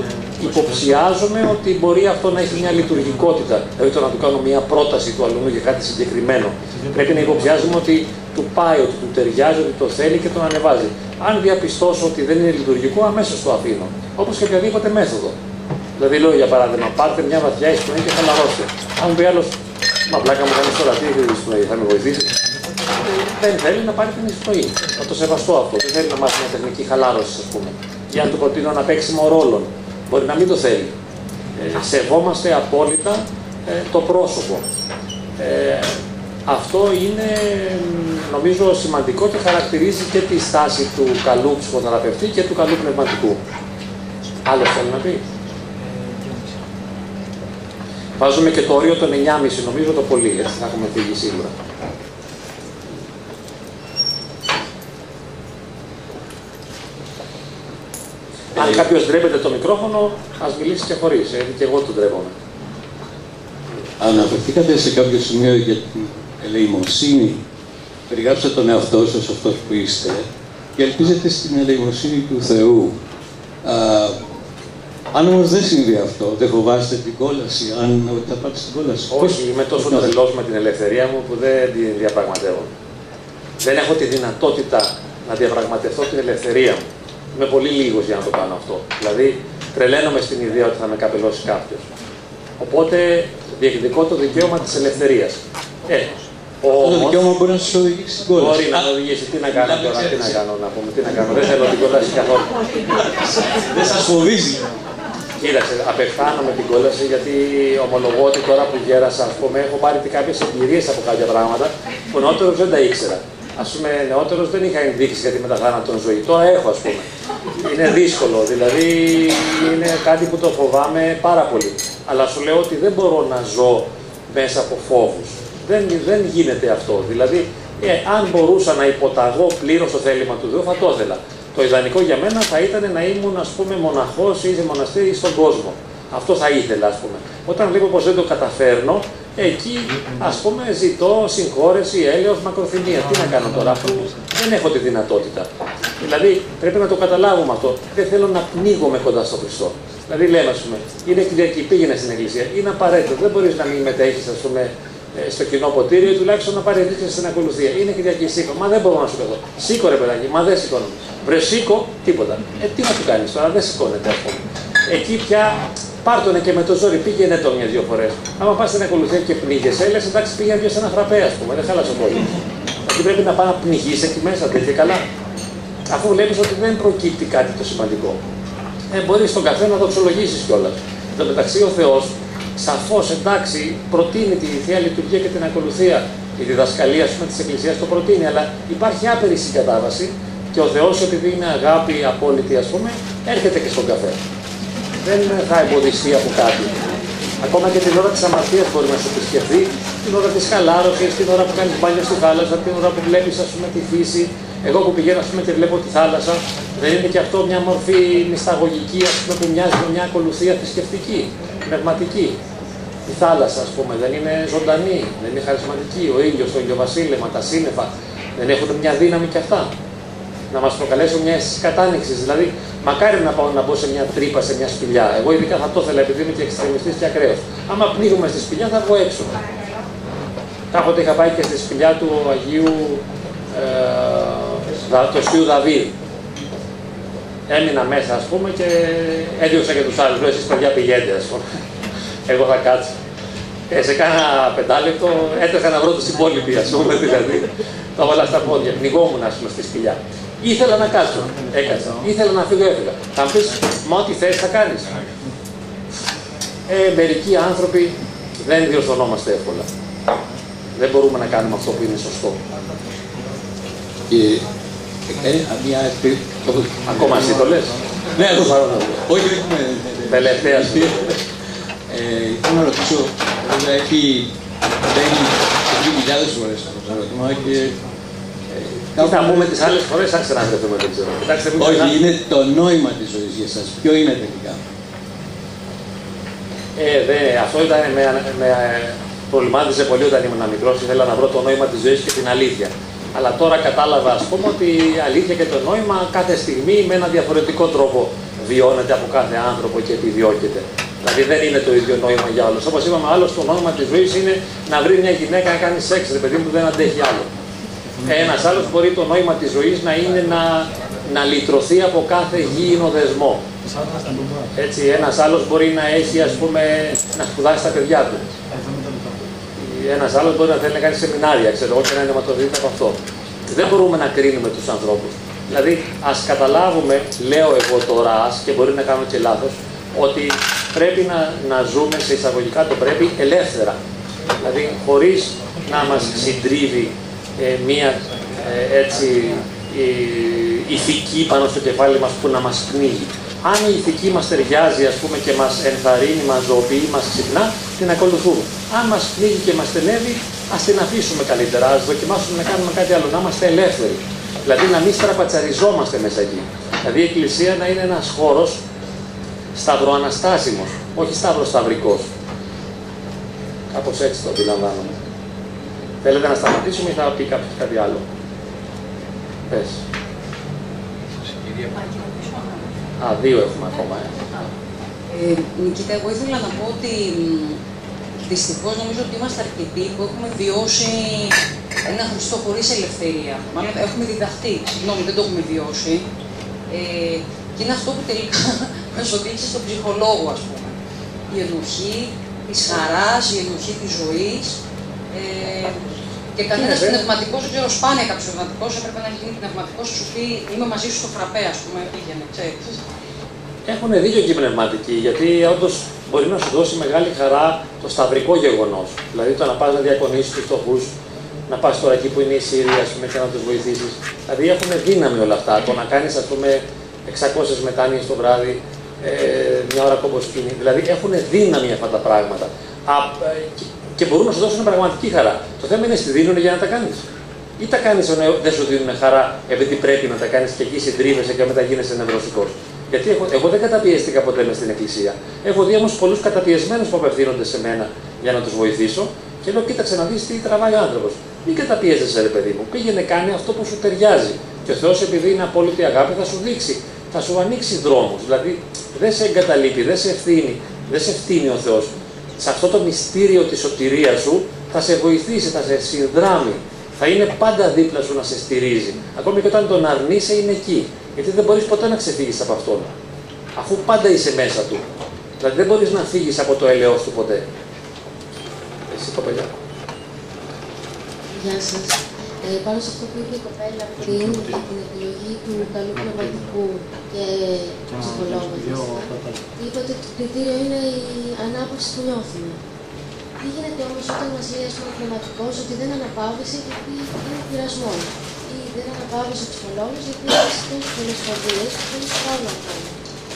υποψιάζομαι ότι μπορεί αυτό να έχει μια λειτουργικότητα. Δηλαδή το να του κάνω μια πρόταση του αλλού για κάτι συγκεκριμένο. Πρέπει να υποψιάζομαι ότι του πάει, ότι του ταιριάζει, ότι το θέλει και τον ανεβάζει. Αν διαπιστώσω ότι δεν είναι λειτουργικό, αμέσως το αφήνω. Όπως και οποιαδήποτε μέθοδο. Δηλαδή, λέω για παράδειγμα, πάρτε μια βαθιά εισπνοή και χαλαρώστε. Αν μου πει άλλος, μα πλάκα μου κάνει τώρα, τι εισπνοή, θα με βοηθήσει; Δεν θέλει να πάρει την εισπνοή. Θα το σεβαστώ αυτό. Δεν θέλει να μάθει μια τεχνική χαλάρωση, ας πούμε. Ή αν του προτείνω να παίξιμο ρόλων. Μπορεί να μην το θέλει. Ε, σεβόμαστε απόλυτα ε, το πρόσωπο. Ε, αυτό είναι νομίζω σημαντικό και χαρακτηρίζει και τη στάση του καλού ψυχοθεραπευτή και του καλού πνευματικού. Άλλος θέλει να πει; Βάζουμε και το όριο των 9,5 νομίζω το πολύ, έτσι θα έχουμε φύγει σίγουρα. Αν κάποιος ντρέπεται το μικρόφωνο, ας μιλήσει και χωρίς, γιατί και εγώ τον ντρέπομαι. Αναφερθήκατε σε κάποιο σημείο για την ελεημοσύνη. Περιγράψατε τον εαυτό σας αυτός που είστε και ελπίζετε στην ελεημοσύνη του Θεού. Α, αν όμως δεν συμβεί αυτό, δεν φοβάστε την κόλαση, αν ότι θα πάτε στην κόλαση. Όχι, είμαι τόσο τρελός με την ελευθερία μου που δεν τη διαπραγματεύω. Δεν έχω τη δυνατότητα να διαπραγματευτώ την ελευθερία μου. Είμαι πολύ λίγος για να το κάνω αυτό. Δηλαδή, τρελαίνομαι στην ιδέα ότι θα με καπελώσει κάποιος. Οπότε, διεκδικώ το δικαίωμα της ελευθερίας. Ε, όμως, το δικαίωμα μπορεί να σας οδηγήσει στην κόλαση. Μπορεί να με οδηγήσει. Τι να κάνω τώρα, τι να κάνω, να πούμε, τι να κάνω. Δεν θέλω την κόλαση καθόλου. Δεν σας φοβίζει. Κοίταξε, απεχθάνω με την κόλαση γιατί ομολογώ ότι τώρα που γέρασα, ας πούμε, έχω πάρει κάποιες εμπειρίες από κάποια πράγματα που νεότερος δεν τα ήξερα. Α πούμε, νεότερος δεν είχα ενδείξεις για τη μεταθάνατον ζωή. Τώρα έχω, ας πούμε. Είναι δύσκολο, δηλαδή είναι κάτι που το φοβάμαι πάρα πολύ. Αλλά σου λέω ότι δεν μπορώ να ζω μέσα από φόβους. Δεν, δεν γίνεται αυτό. Δηλαδή, ε, αν μπορούσα να υποταγώ πλήρως το θέλημα του Θεού, θα το ήθελα. Το ιδανικό για μένα θα ήταν να ήμουν, ας πούμε, μοναχός ή σε μοναστήρι στον κόσμο. Αυτό θα ήθελα, ας πούμε. Όταν βλέπω πως δεν το καταφέρνω, εκεί, ας πούμε, ζητώ συγχώρεση, έλεος, μακροθυμία. Τι να κάνω τώρα, δεν έχω τη δυνατότητα. Δηλαδή, πρέπει να το καταλάβουμε αυτό. Δεν θέλω να πνίγομαι κοντά στο Χριστό. Δηλαδή, λέμε, ας πούμε, είναι Κυριακή, πήγαινε στην Εκκλησία. Είναι απαραίτητο. Δεν μπορείς να μην μετέχεις, ας πούμε, ε, στο κοινό ποτήρι ή τουλάχιστον να παρεδείξει στην ακολουθία. Είναι Κυριακή, σήκω. Μα δεν μπορώ να σου πω. Σήκω ρε παιδάκι, μα δεν σηκώνομαι. Βρε σήκω, τίποτα. Ε, τι να του κάνεις τώρα, δεν σηκώνεται ας πούμε. Εκεί πια πάρτονε και με το ζόρι, πήγαινε το μια-δύο φορές. Άμα πας στην ακολουθία και πνίγεσαι, λες εντάξει πήγαινε πιο σε ένα φραπέ, ας πούμε, δεν χάλασε πολύ. Γιατί πρέπει να πάει να πνιγείς εκεί μέσα, δεν και καλά. Αφού βλέπεις ότι δεν προκύπτει κάτι το σημαντικό. Ε, μπορείς στον καφέ να δοξολογήσει κιόλας. Εν τω μεταξύ ο Θεός σαφώς εντάξει προτείνει τη θεία λειτουργία και την ακολουθία. Η διδασκαλία της Εκκλησίας το προτείνει, αλλά υπάρχει άπειρη συγκατάβαση και ο Θεός, επειδή είναι αγάπη απόλυτη, ας πούμε, έρχεται και στον καφέ. Δεν θα εμποδιστεί από κάτι. Ακόμα και την ώρα της αμαρτίας μπορεί να σε επισκεφθεί, την ώρα της χαλάρωσης, την ώρα που κάνεις μπάνια στη θάλασσα, την ώρα που βλέπεις τη φύση. Εγώ που πηγαίνω ας πούμε, και βλέπω τη θάλασσα, δεν είναι και αυτό μια μορφή μυσταγωγική ας πούμε, που μοιάζει με μια ακολουθία θρησκευτική, πνευματική. Η θάλασσα, ας πούμε, δεν είναι ζωντανή, δεν είναι χαρισματική. Ο ήλιος, το ηλιοβασίλεμα, τα σύννεφα, δεν έχουν μια δύναμη κι αυτά. Να μας προκαλέσουν μιας αίσθηση κατάνοιξης. Δηλαδή, μακάρι να πάω να μπω σε μια τρύπα, σε μια σπηλιά. Εγώ ειδικά θα το ήθελα επειδή είμαι και εξτρεμιστής και ακραίος. Άμα πνίγουμε στη σπηλιά, θα βγω έξω. Κάποτε είχα πάει και στη σπηλιά του Αγίου ε, του Αστείου Δαβίδ. Έμεινα μέσα, ας πούμε, και έδιωξα και τους άλλους. Λέω, εσείς παιδιά πηγαίνετε, ας πούμε. Εγώ θα κάτσω. Και σε κάνα πεντάλεπτο έτρεχα να βρω τους υπόλοιποι, ας πούμε, δηλαδή. Τα όλα στα πόδια. Πνιγόμουν, ας πούμε, στη σπηλιά. Ήθελα να κάτσω. Έκατσα. Ήθελα να φύγω, έφυγα. Θα μου πεις, μα ό,τι θες θα κάνεις. Ε, μερικοί άνθρωποι δεν διορθωνόμαστε εύκολα. Δεν μπορούμε να κάνουμε αυτό που είναι σωστό. Και ε, μια Ακόμα εσύ το λες; Ναι, εγώ θα Όχι, όχι, ναι. Τελευταία σου. Ε, θέλω να ρωτήσω, βέβαια έχει μπαίνει σε δύο χιλιάδες φορές αυτό το ερώτημα και τι θα πούμε τις άλλες φορές, αν ξαναβρεθούμε, δεν ξέρω. Κοιτάξτε, Όχι, είναι το νόημα της ζωής για σας. Ποιο είναι τελικά; Ε, δε, αυτό ήταν με, με, προβλημάτιζε πολύ όταν ήμουν μικρός. Ήθελα να βρω το νόημα της ζωής και την αλήθεια. Αλλά τώρα κατάλαβα, ας πούμε, ότι η αλήθεια και το νόημα κάθε στιγμή με ένα διαφορετικό τρόπο βιώνεται από κάθε άνθρωπο και επιδιώκεται. Δηλαδή δεν είναι το ίδιο νόημα για όλους. Όπως είπαμε, άλλος το νόημα της ζωής είναι να βρει μια γυναίκα να κάνει σεξ, ρε παιδί μου δεν αντέχει άλλο. Ένας άλλος μπορεί το νόημα της ζωής να είναι να, να λυτρωθεί από κάθε γήινο δεσμό. Έτσι, ένας άλλος μπορεί να έχει, ας πούμε, να σπουδάσει τα παιδιά του ένας άλλος μπορεί να θέλει να κάνει σεμινάρια, ξέρω εγώ, και να ενωματοδοτείται από αυτό. Δεν μπορούμε να κρίνουμε τους ανθρώπους. Δηλαδή, ας καταλάβουμε, λέω εγώ τώρα, και μπορεί να κάνω και λάθος, ότι πρέπει να, να ζούμε σε εισαγωγικά το πρέπει ελεύθερα. Δηλαδή, χωρίς να μας συντρίβει ε, μία ε, έτσι ηθική πάνω στο κεφάλι μας που να μας πνίγει. Αν η ηθική μας ταιριάζει ας πούμε και μας ενθαρρύνει, μας ζωοποιεί, μας ξυπνά, την ακολουθούμε. Αν μας πνίγει και μας στενεύει, ας την αφήσουμε καλύτερα, ας δοκιμάσουμε να κάνουμε κάτι άλλο, να είμαστε ελεύθεροι. Δηλαδή να μην στραπατσαριζόμαστε μέσα εκεί. Δηλαδή η Εκκλησία να είναι ένας χώρος σταυροαναστάσιμος, όχι σταυροσταυρικός. Κάπως έτσι το αντιλαμβάνομαι. Θέλετε να σταματήσουμε ή θα πει κάποιος κάτι άλλο; Πες. Α, δύο έχουμε ακόμα. Ε. Ε, Νικήτα, εγώ ήθελα να πω ότι δυστυχώς νομίζω ότι είμαστε αρκετοί που έχουμε βιώσει ένα Χριστό χωρίς ελευθερία. Μάλλον έχουμε διδαχτεί, συγγνώμη, δεν το έχουμε βιώσει. Ε, και είναι αυτό που τελικά μας οδήγησε στον ψυχολόγο, ας πούμε. Η ενοχή της χαράς, η ενοχή της ζωής. Ε, και κανένα πνευματικό, δεν ξέρω, σπάνια κάποιος πνευματικό έπρεπε να γίνει πνευματικός, σου πει Είμαι μαζί σου στο φραπέ, ας πούμε, πήγαινε, ξέρεις. Έχουν δίκιο και οι πνευματικοί, γιατί όντως μπορεί να σου δώσει μεγάλη χαρά το σταυρικό γεγονός. Δηλαδή το να πας να διακονήσεις τους φτωχούς, να πας τώρα εκεί που είναι η Σύρια πούμε, και να τους βοηθήσεις. Δηλαδή έχουν δύναμη όλα αυτά. Το να κάνεις, ας πούμε, 600 μετάνοιες το βράδυ, ε, μια ώρα κομποσκίνη. Δηλαδή έχουν δύναμη αυτά τα πράγματα. Α, ε, και μπορούν να σου δώσουν πραγματική χαρά. Το θέμα είναι, στη δίνουν για να τα κάνεις. Ή τα κάνεις δεν σου δίνουν χαρά επειδή πρέπει να τα κάνεις και εκεί συντρίβεσαι και μετά γίνεσαι νευρωσικός. Γιατί εγώ, εγώ δεν καταπιέστηκα ποτέ μες στην εκκλησία. Έχω δει όμως πολλούς καταπιεσμένους που απευθύνονται σε μένα για να τους βοηθήσω και λέω: Κοίταξε να δεις τι τραβάει ο άνθρωπος. Μην καταπιέζεσαι, ρε παιδί μου. Πήγαινε, κάνει αυτό που σου ταιριάζει. Και ο Θεός, επειδή είναι απόλυτη αγάπη, θα σου δείξει, θα σου ανοίξει δρόμους. Δηλαδή δεν σε εγκαταλείπει, δεν σε ευθύνει, δεν σε ευθύνει ο Θεός σε αυτό το μυστήριο της σωτηρίας σου θα σε βοηθήσει, θα σε συνδράμει. Θα είναι πάντα δίπλα σου να σε στηρίζει. Ακόμη και όταν τον αρνείσαι είναι εκεί. Γιατί δεν μπορείς ποτέ να ξεφύγεις από αυτόν. Αφού πάντα είσαι μέσα του. Δηλαδή δεν μπορείς να φύγεις από το έλεος του ποτέ. Εσύ κοπελιά. Γεια σας. Ε, πάνω σε αυτό που είπε η κοπέλα πριν για την επιλογή του καλού πνευματικού και του ψυχολόγου, είπε ότι το κριτήριο είναι η ανάπαυση που νιώθουμε. Τι γίνεται όμως όταν μας λέει ας πούμε, ο πνευματικός ότι δεν αναπαύησε γιατί είναι πειρασμός. Ή δεν αναπαύησε ο ψυχολόγος γιατί έχει τόσε πολλέ φοβίε και θέλει χρόνο ακόμα.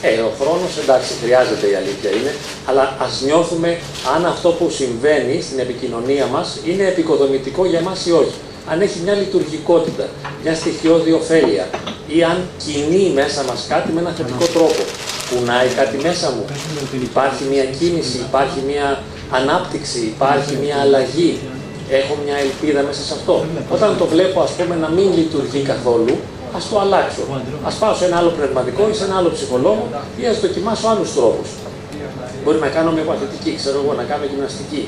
Ε, ο χρόνος εντάξει, χρειάζεται η αλήθεια είναι, αλλά ας νιώθουμε αν αυτό που συμβαίνει στην επικοινωνία μας είναι επικοδομητικό για μας ή όχι. Αν έχει μια λειτουργικότητα, μια στοιχειώδη ωφέλεια ή αν κινεί μέσα μας κάτι με ένα θετικό τρόπο. Κουνάει κάτι μέσα μου. Υπάρχει μια κίνηση, υπάρχει μια ανάπτυξη, υπάρχει μια αλλαγή. Έχω μια ελπίδα μέσα σε αυτό. Όταν το βλέπω, ας πούμε, να μην λειτουργεί καθόλου, ας το αλλάξω. Α πάω σε ένα άλλο πνευματικό ή σε ένα άλλο ψυχολόγο ή ας δοκιμάσω άλλους τρόπους. Μπορεί να κάνω μια παθητική, ξέρω εγώ, να κάνω γυμναστική,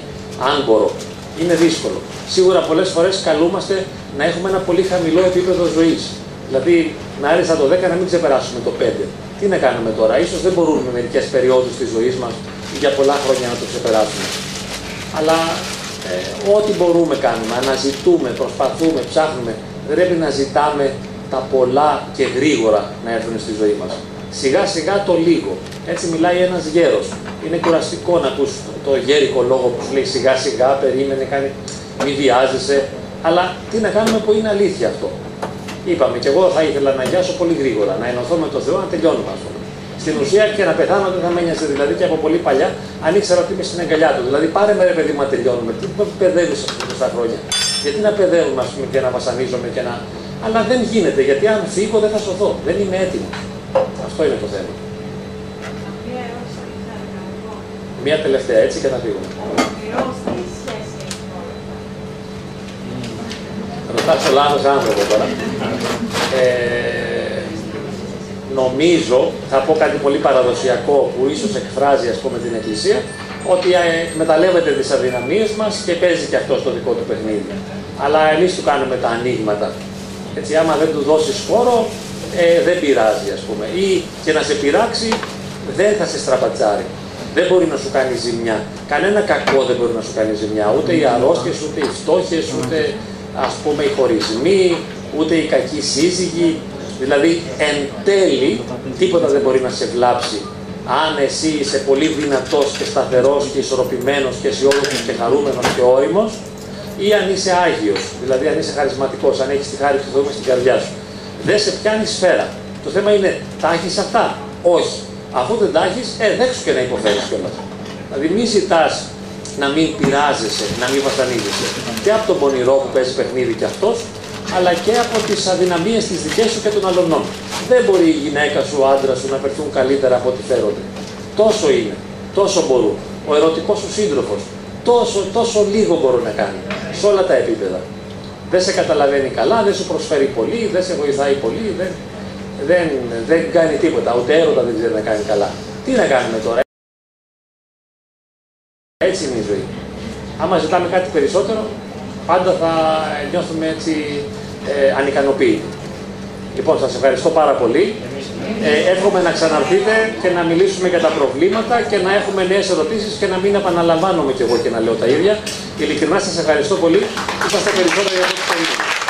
αν μπορώ. Είναι δύσκολο. Σίγουρα πολλές φορές καλούμαστε να έχουμε ένα πολύ χαμηλό επίπεδο ζωής. Δηλαδή, να άριστα το 10 να μην ξεπεράσουμε το 5. Τι να κάνουμε τώρα, ίσως δεν μπορούμε με μερικές περιόδους της ζωής μας για πολλά χρόνια να το ξεπεράσουμε. Αλλά ε, ό,τι μπορούμε κάνουμε, αναζητούμε, προσπαθούμε, ψάχνουμε. Δεν πρέπει να ζητάμε τα πολλά και γρήγορα να έρθουν στη ζωή μας. Σιγά σιγά το λίγο. Έτσι μιλάει ένας γέρος. Είναι κουραστικό να ακούς το γέρικο λόγο που σου λέει σιγά σιγά, περίμενε, κάνει, μη βιάζεσαι. Αλλά τι να κάνουμε που είναι αλήθεια αυτό. Είπαμε και εγώ θα ήθελα να γιάσω πολύ γρήγορα, να ενωθώ με τον Θεό, να τελειώνουμε αυτό. Στην ουσία και να πεθάνω δεν θα με ένοιαζε. Δηλαδή και από πολύ παλιά, αν ήξερα ότι είμαι στην αγκαλιά του. Δηλαδή πάρε με ρε παιδί μου να τελειώνουμε. Τι παιδεύεις αυτά τα χρόνια. Γιατί να παιδεύουμε ας πούμε, και να βασανίζομαι και να. Αλλά δεν γίνεται γιατί αν φύγω δεν θα σωθώ. Δεν είμαι έτοιμος. Αυτό είναι το θέμα. Μία τελευταία έτσι και θα φύγουμε. Ρωτάς ο λάθος άνθρωπο τώρα. Ε, νομίζω, θα πω κάτι πολύ παραδοσιακό που ίσως εκφράζει ας πούμε την Εκκλησία, ότι ε, εκμεταλλεύεται τις αδυναμίες μας και παίζει και αυτό στο δικό του παιχνίδι. Αλλά εμείς του κάνουμε τα ανοίγματα. Έτσι, άμα δεν τους δώσεις χώρο, ε, δεν πειράζει ας πούμε. Ή και να σε πειράξει, δεν θα σε στραπατσάρει. Δεν μπορεί να σου κάνει ζημιά. Κανένα κακό δεν μπορεί να σου κάνει ζημιά. Ούτε οι αρρώστιες, ούτε οι φτώχειες, ούτε ας πούμε οι χωρισμοί, ούτε οι κακοί σύζυγοι. Δηλαδή, εν τέλει, τίποτα δεν μπορεί να σε βλάψει. Αν εσύ είσαι πολύ δυνατός και σταθερός και ισορροπημένος και αισιόδοξος και χαρούμενος και όριμος, ή αν είσαι Άγιος, δηλαδή αν είσαι χαρισματικός, αν έχεις τη χάρη του Θεού στην καρδιά σου. Δεν σε πιάνει σφαίρα. Το θέμα είναι, τα έχεις αυτά; Όχι. Αφού δεν τα έχεις, ε, δέξου και να υποφέρεις κιόλας. Δηλαδή μη ζητάς να μην πειράζεσαι, να μην βασανίζεσαι. Και από τον πονηρό που παίζει παιχνίδι κι αυτός, αλλά και από τις αδυναμίες τη δικές σου και των αλλωνών. Δεν μπορεί η γυναίκα σου, ο άντρας σου να περθούν καλύτερα από ό,τι φέρονται. Τόσο είναι. Τόσο μπορούν. Ο ερωτικός σου σύντροφος. Τόσο, τόσο λίγο μπορούν να κάνει. Σε όλα τα επίπεδα. Δεν σε καταλαβαίνει καλά, δεν σου προσφέρει πολύ, δεν σε βοηθάει πολύ, δεν, δεν, δεν κάνει τίποτα. Ούτε έρωτα δεν ξέρει να κάνει καλά. Τι να κάνουμε τώρα; Έτσι είναι η ζωή. Άμα ζητάμε κάτι περισσότερο, πάντα θα νιώθουμε έτσι ε, ανικανοποιητοί. Λοιπόν, σας ευχαριστώ πάρα πολύ. Ε, εύχομαι να ξαναρθείτε και να μιλήσουμε για τα προβλήματα και να έχουμε νέες ερωτήσεις και να μην επαναλαμβάνομαι κι εγώ και να λέω τα ίδια. Ειλικρινά σας ευχαριστώ πολύ. Είσαστε περισσότερο για αυτό που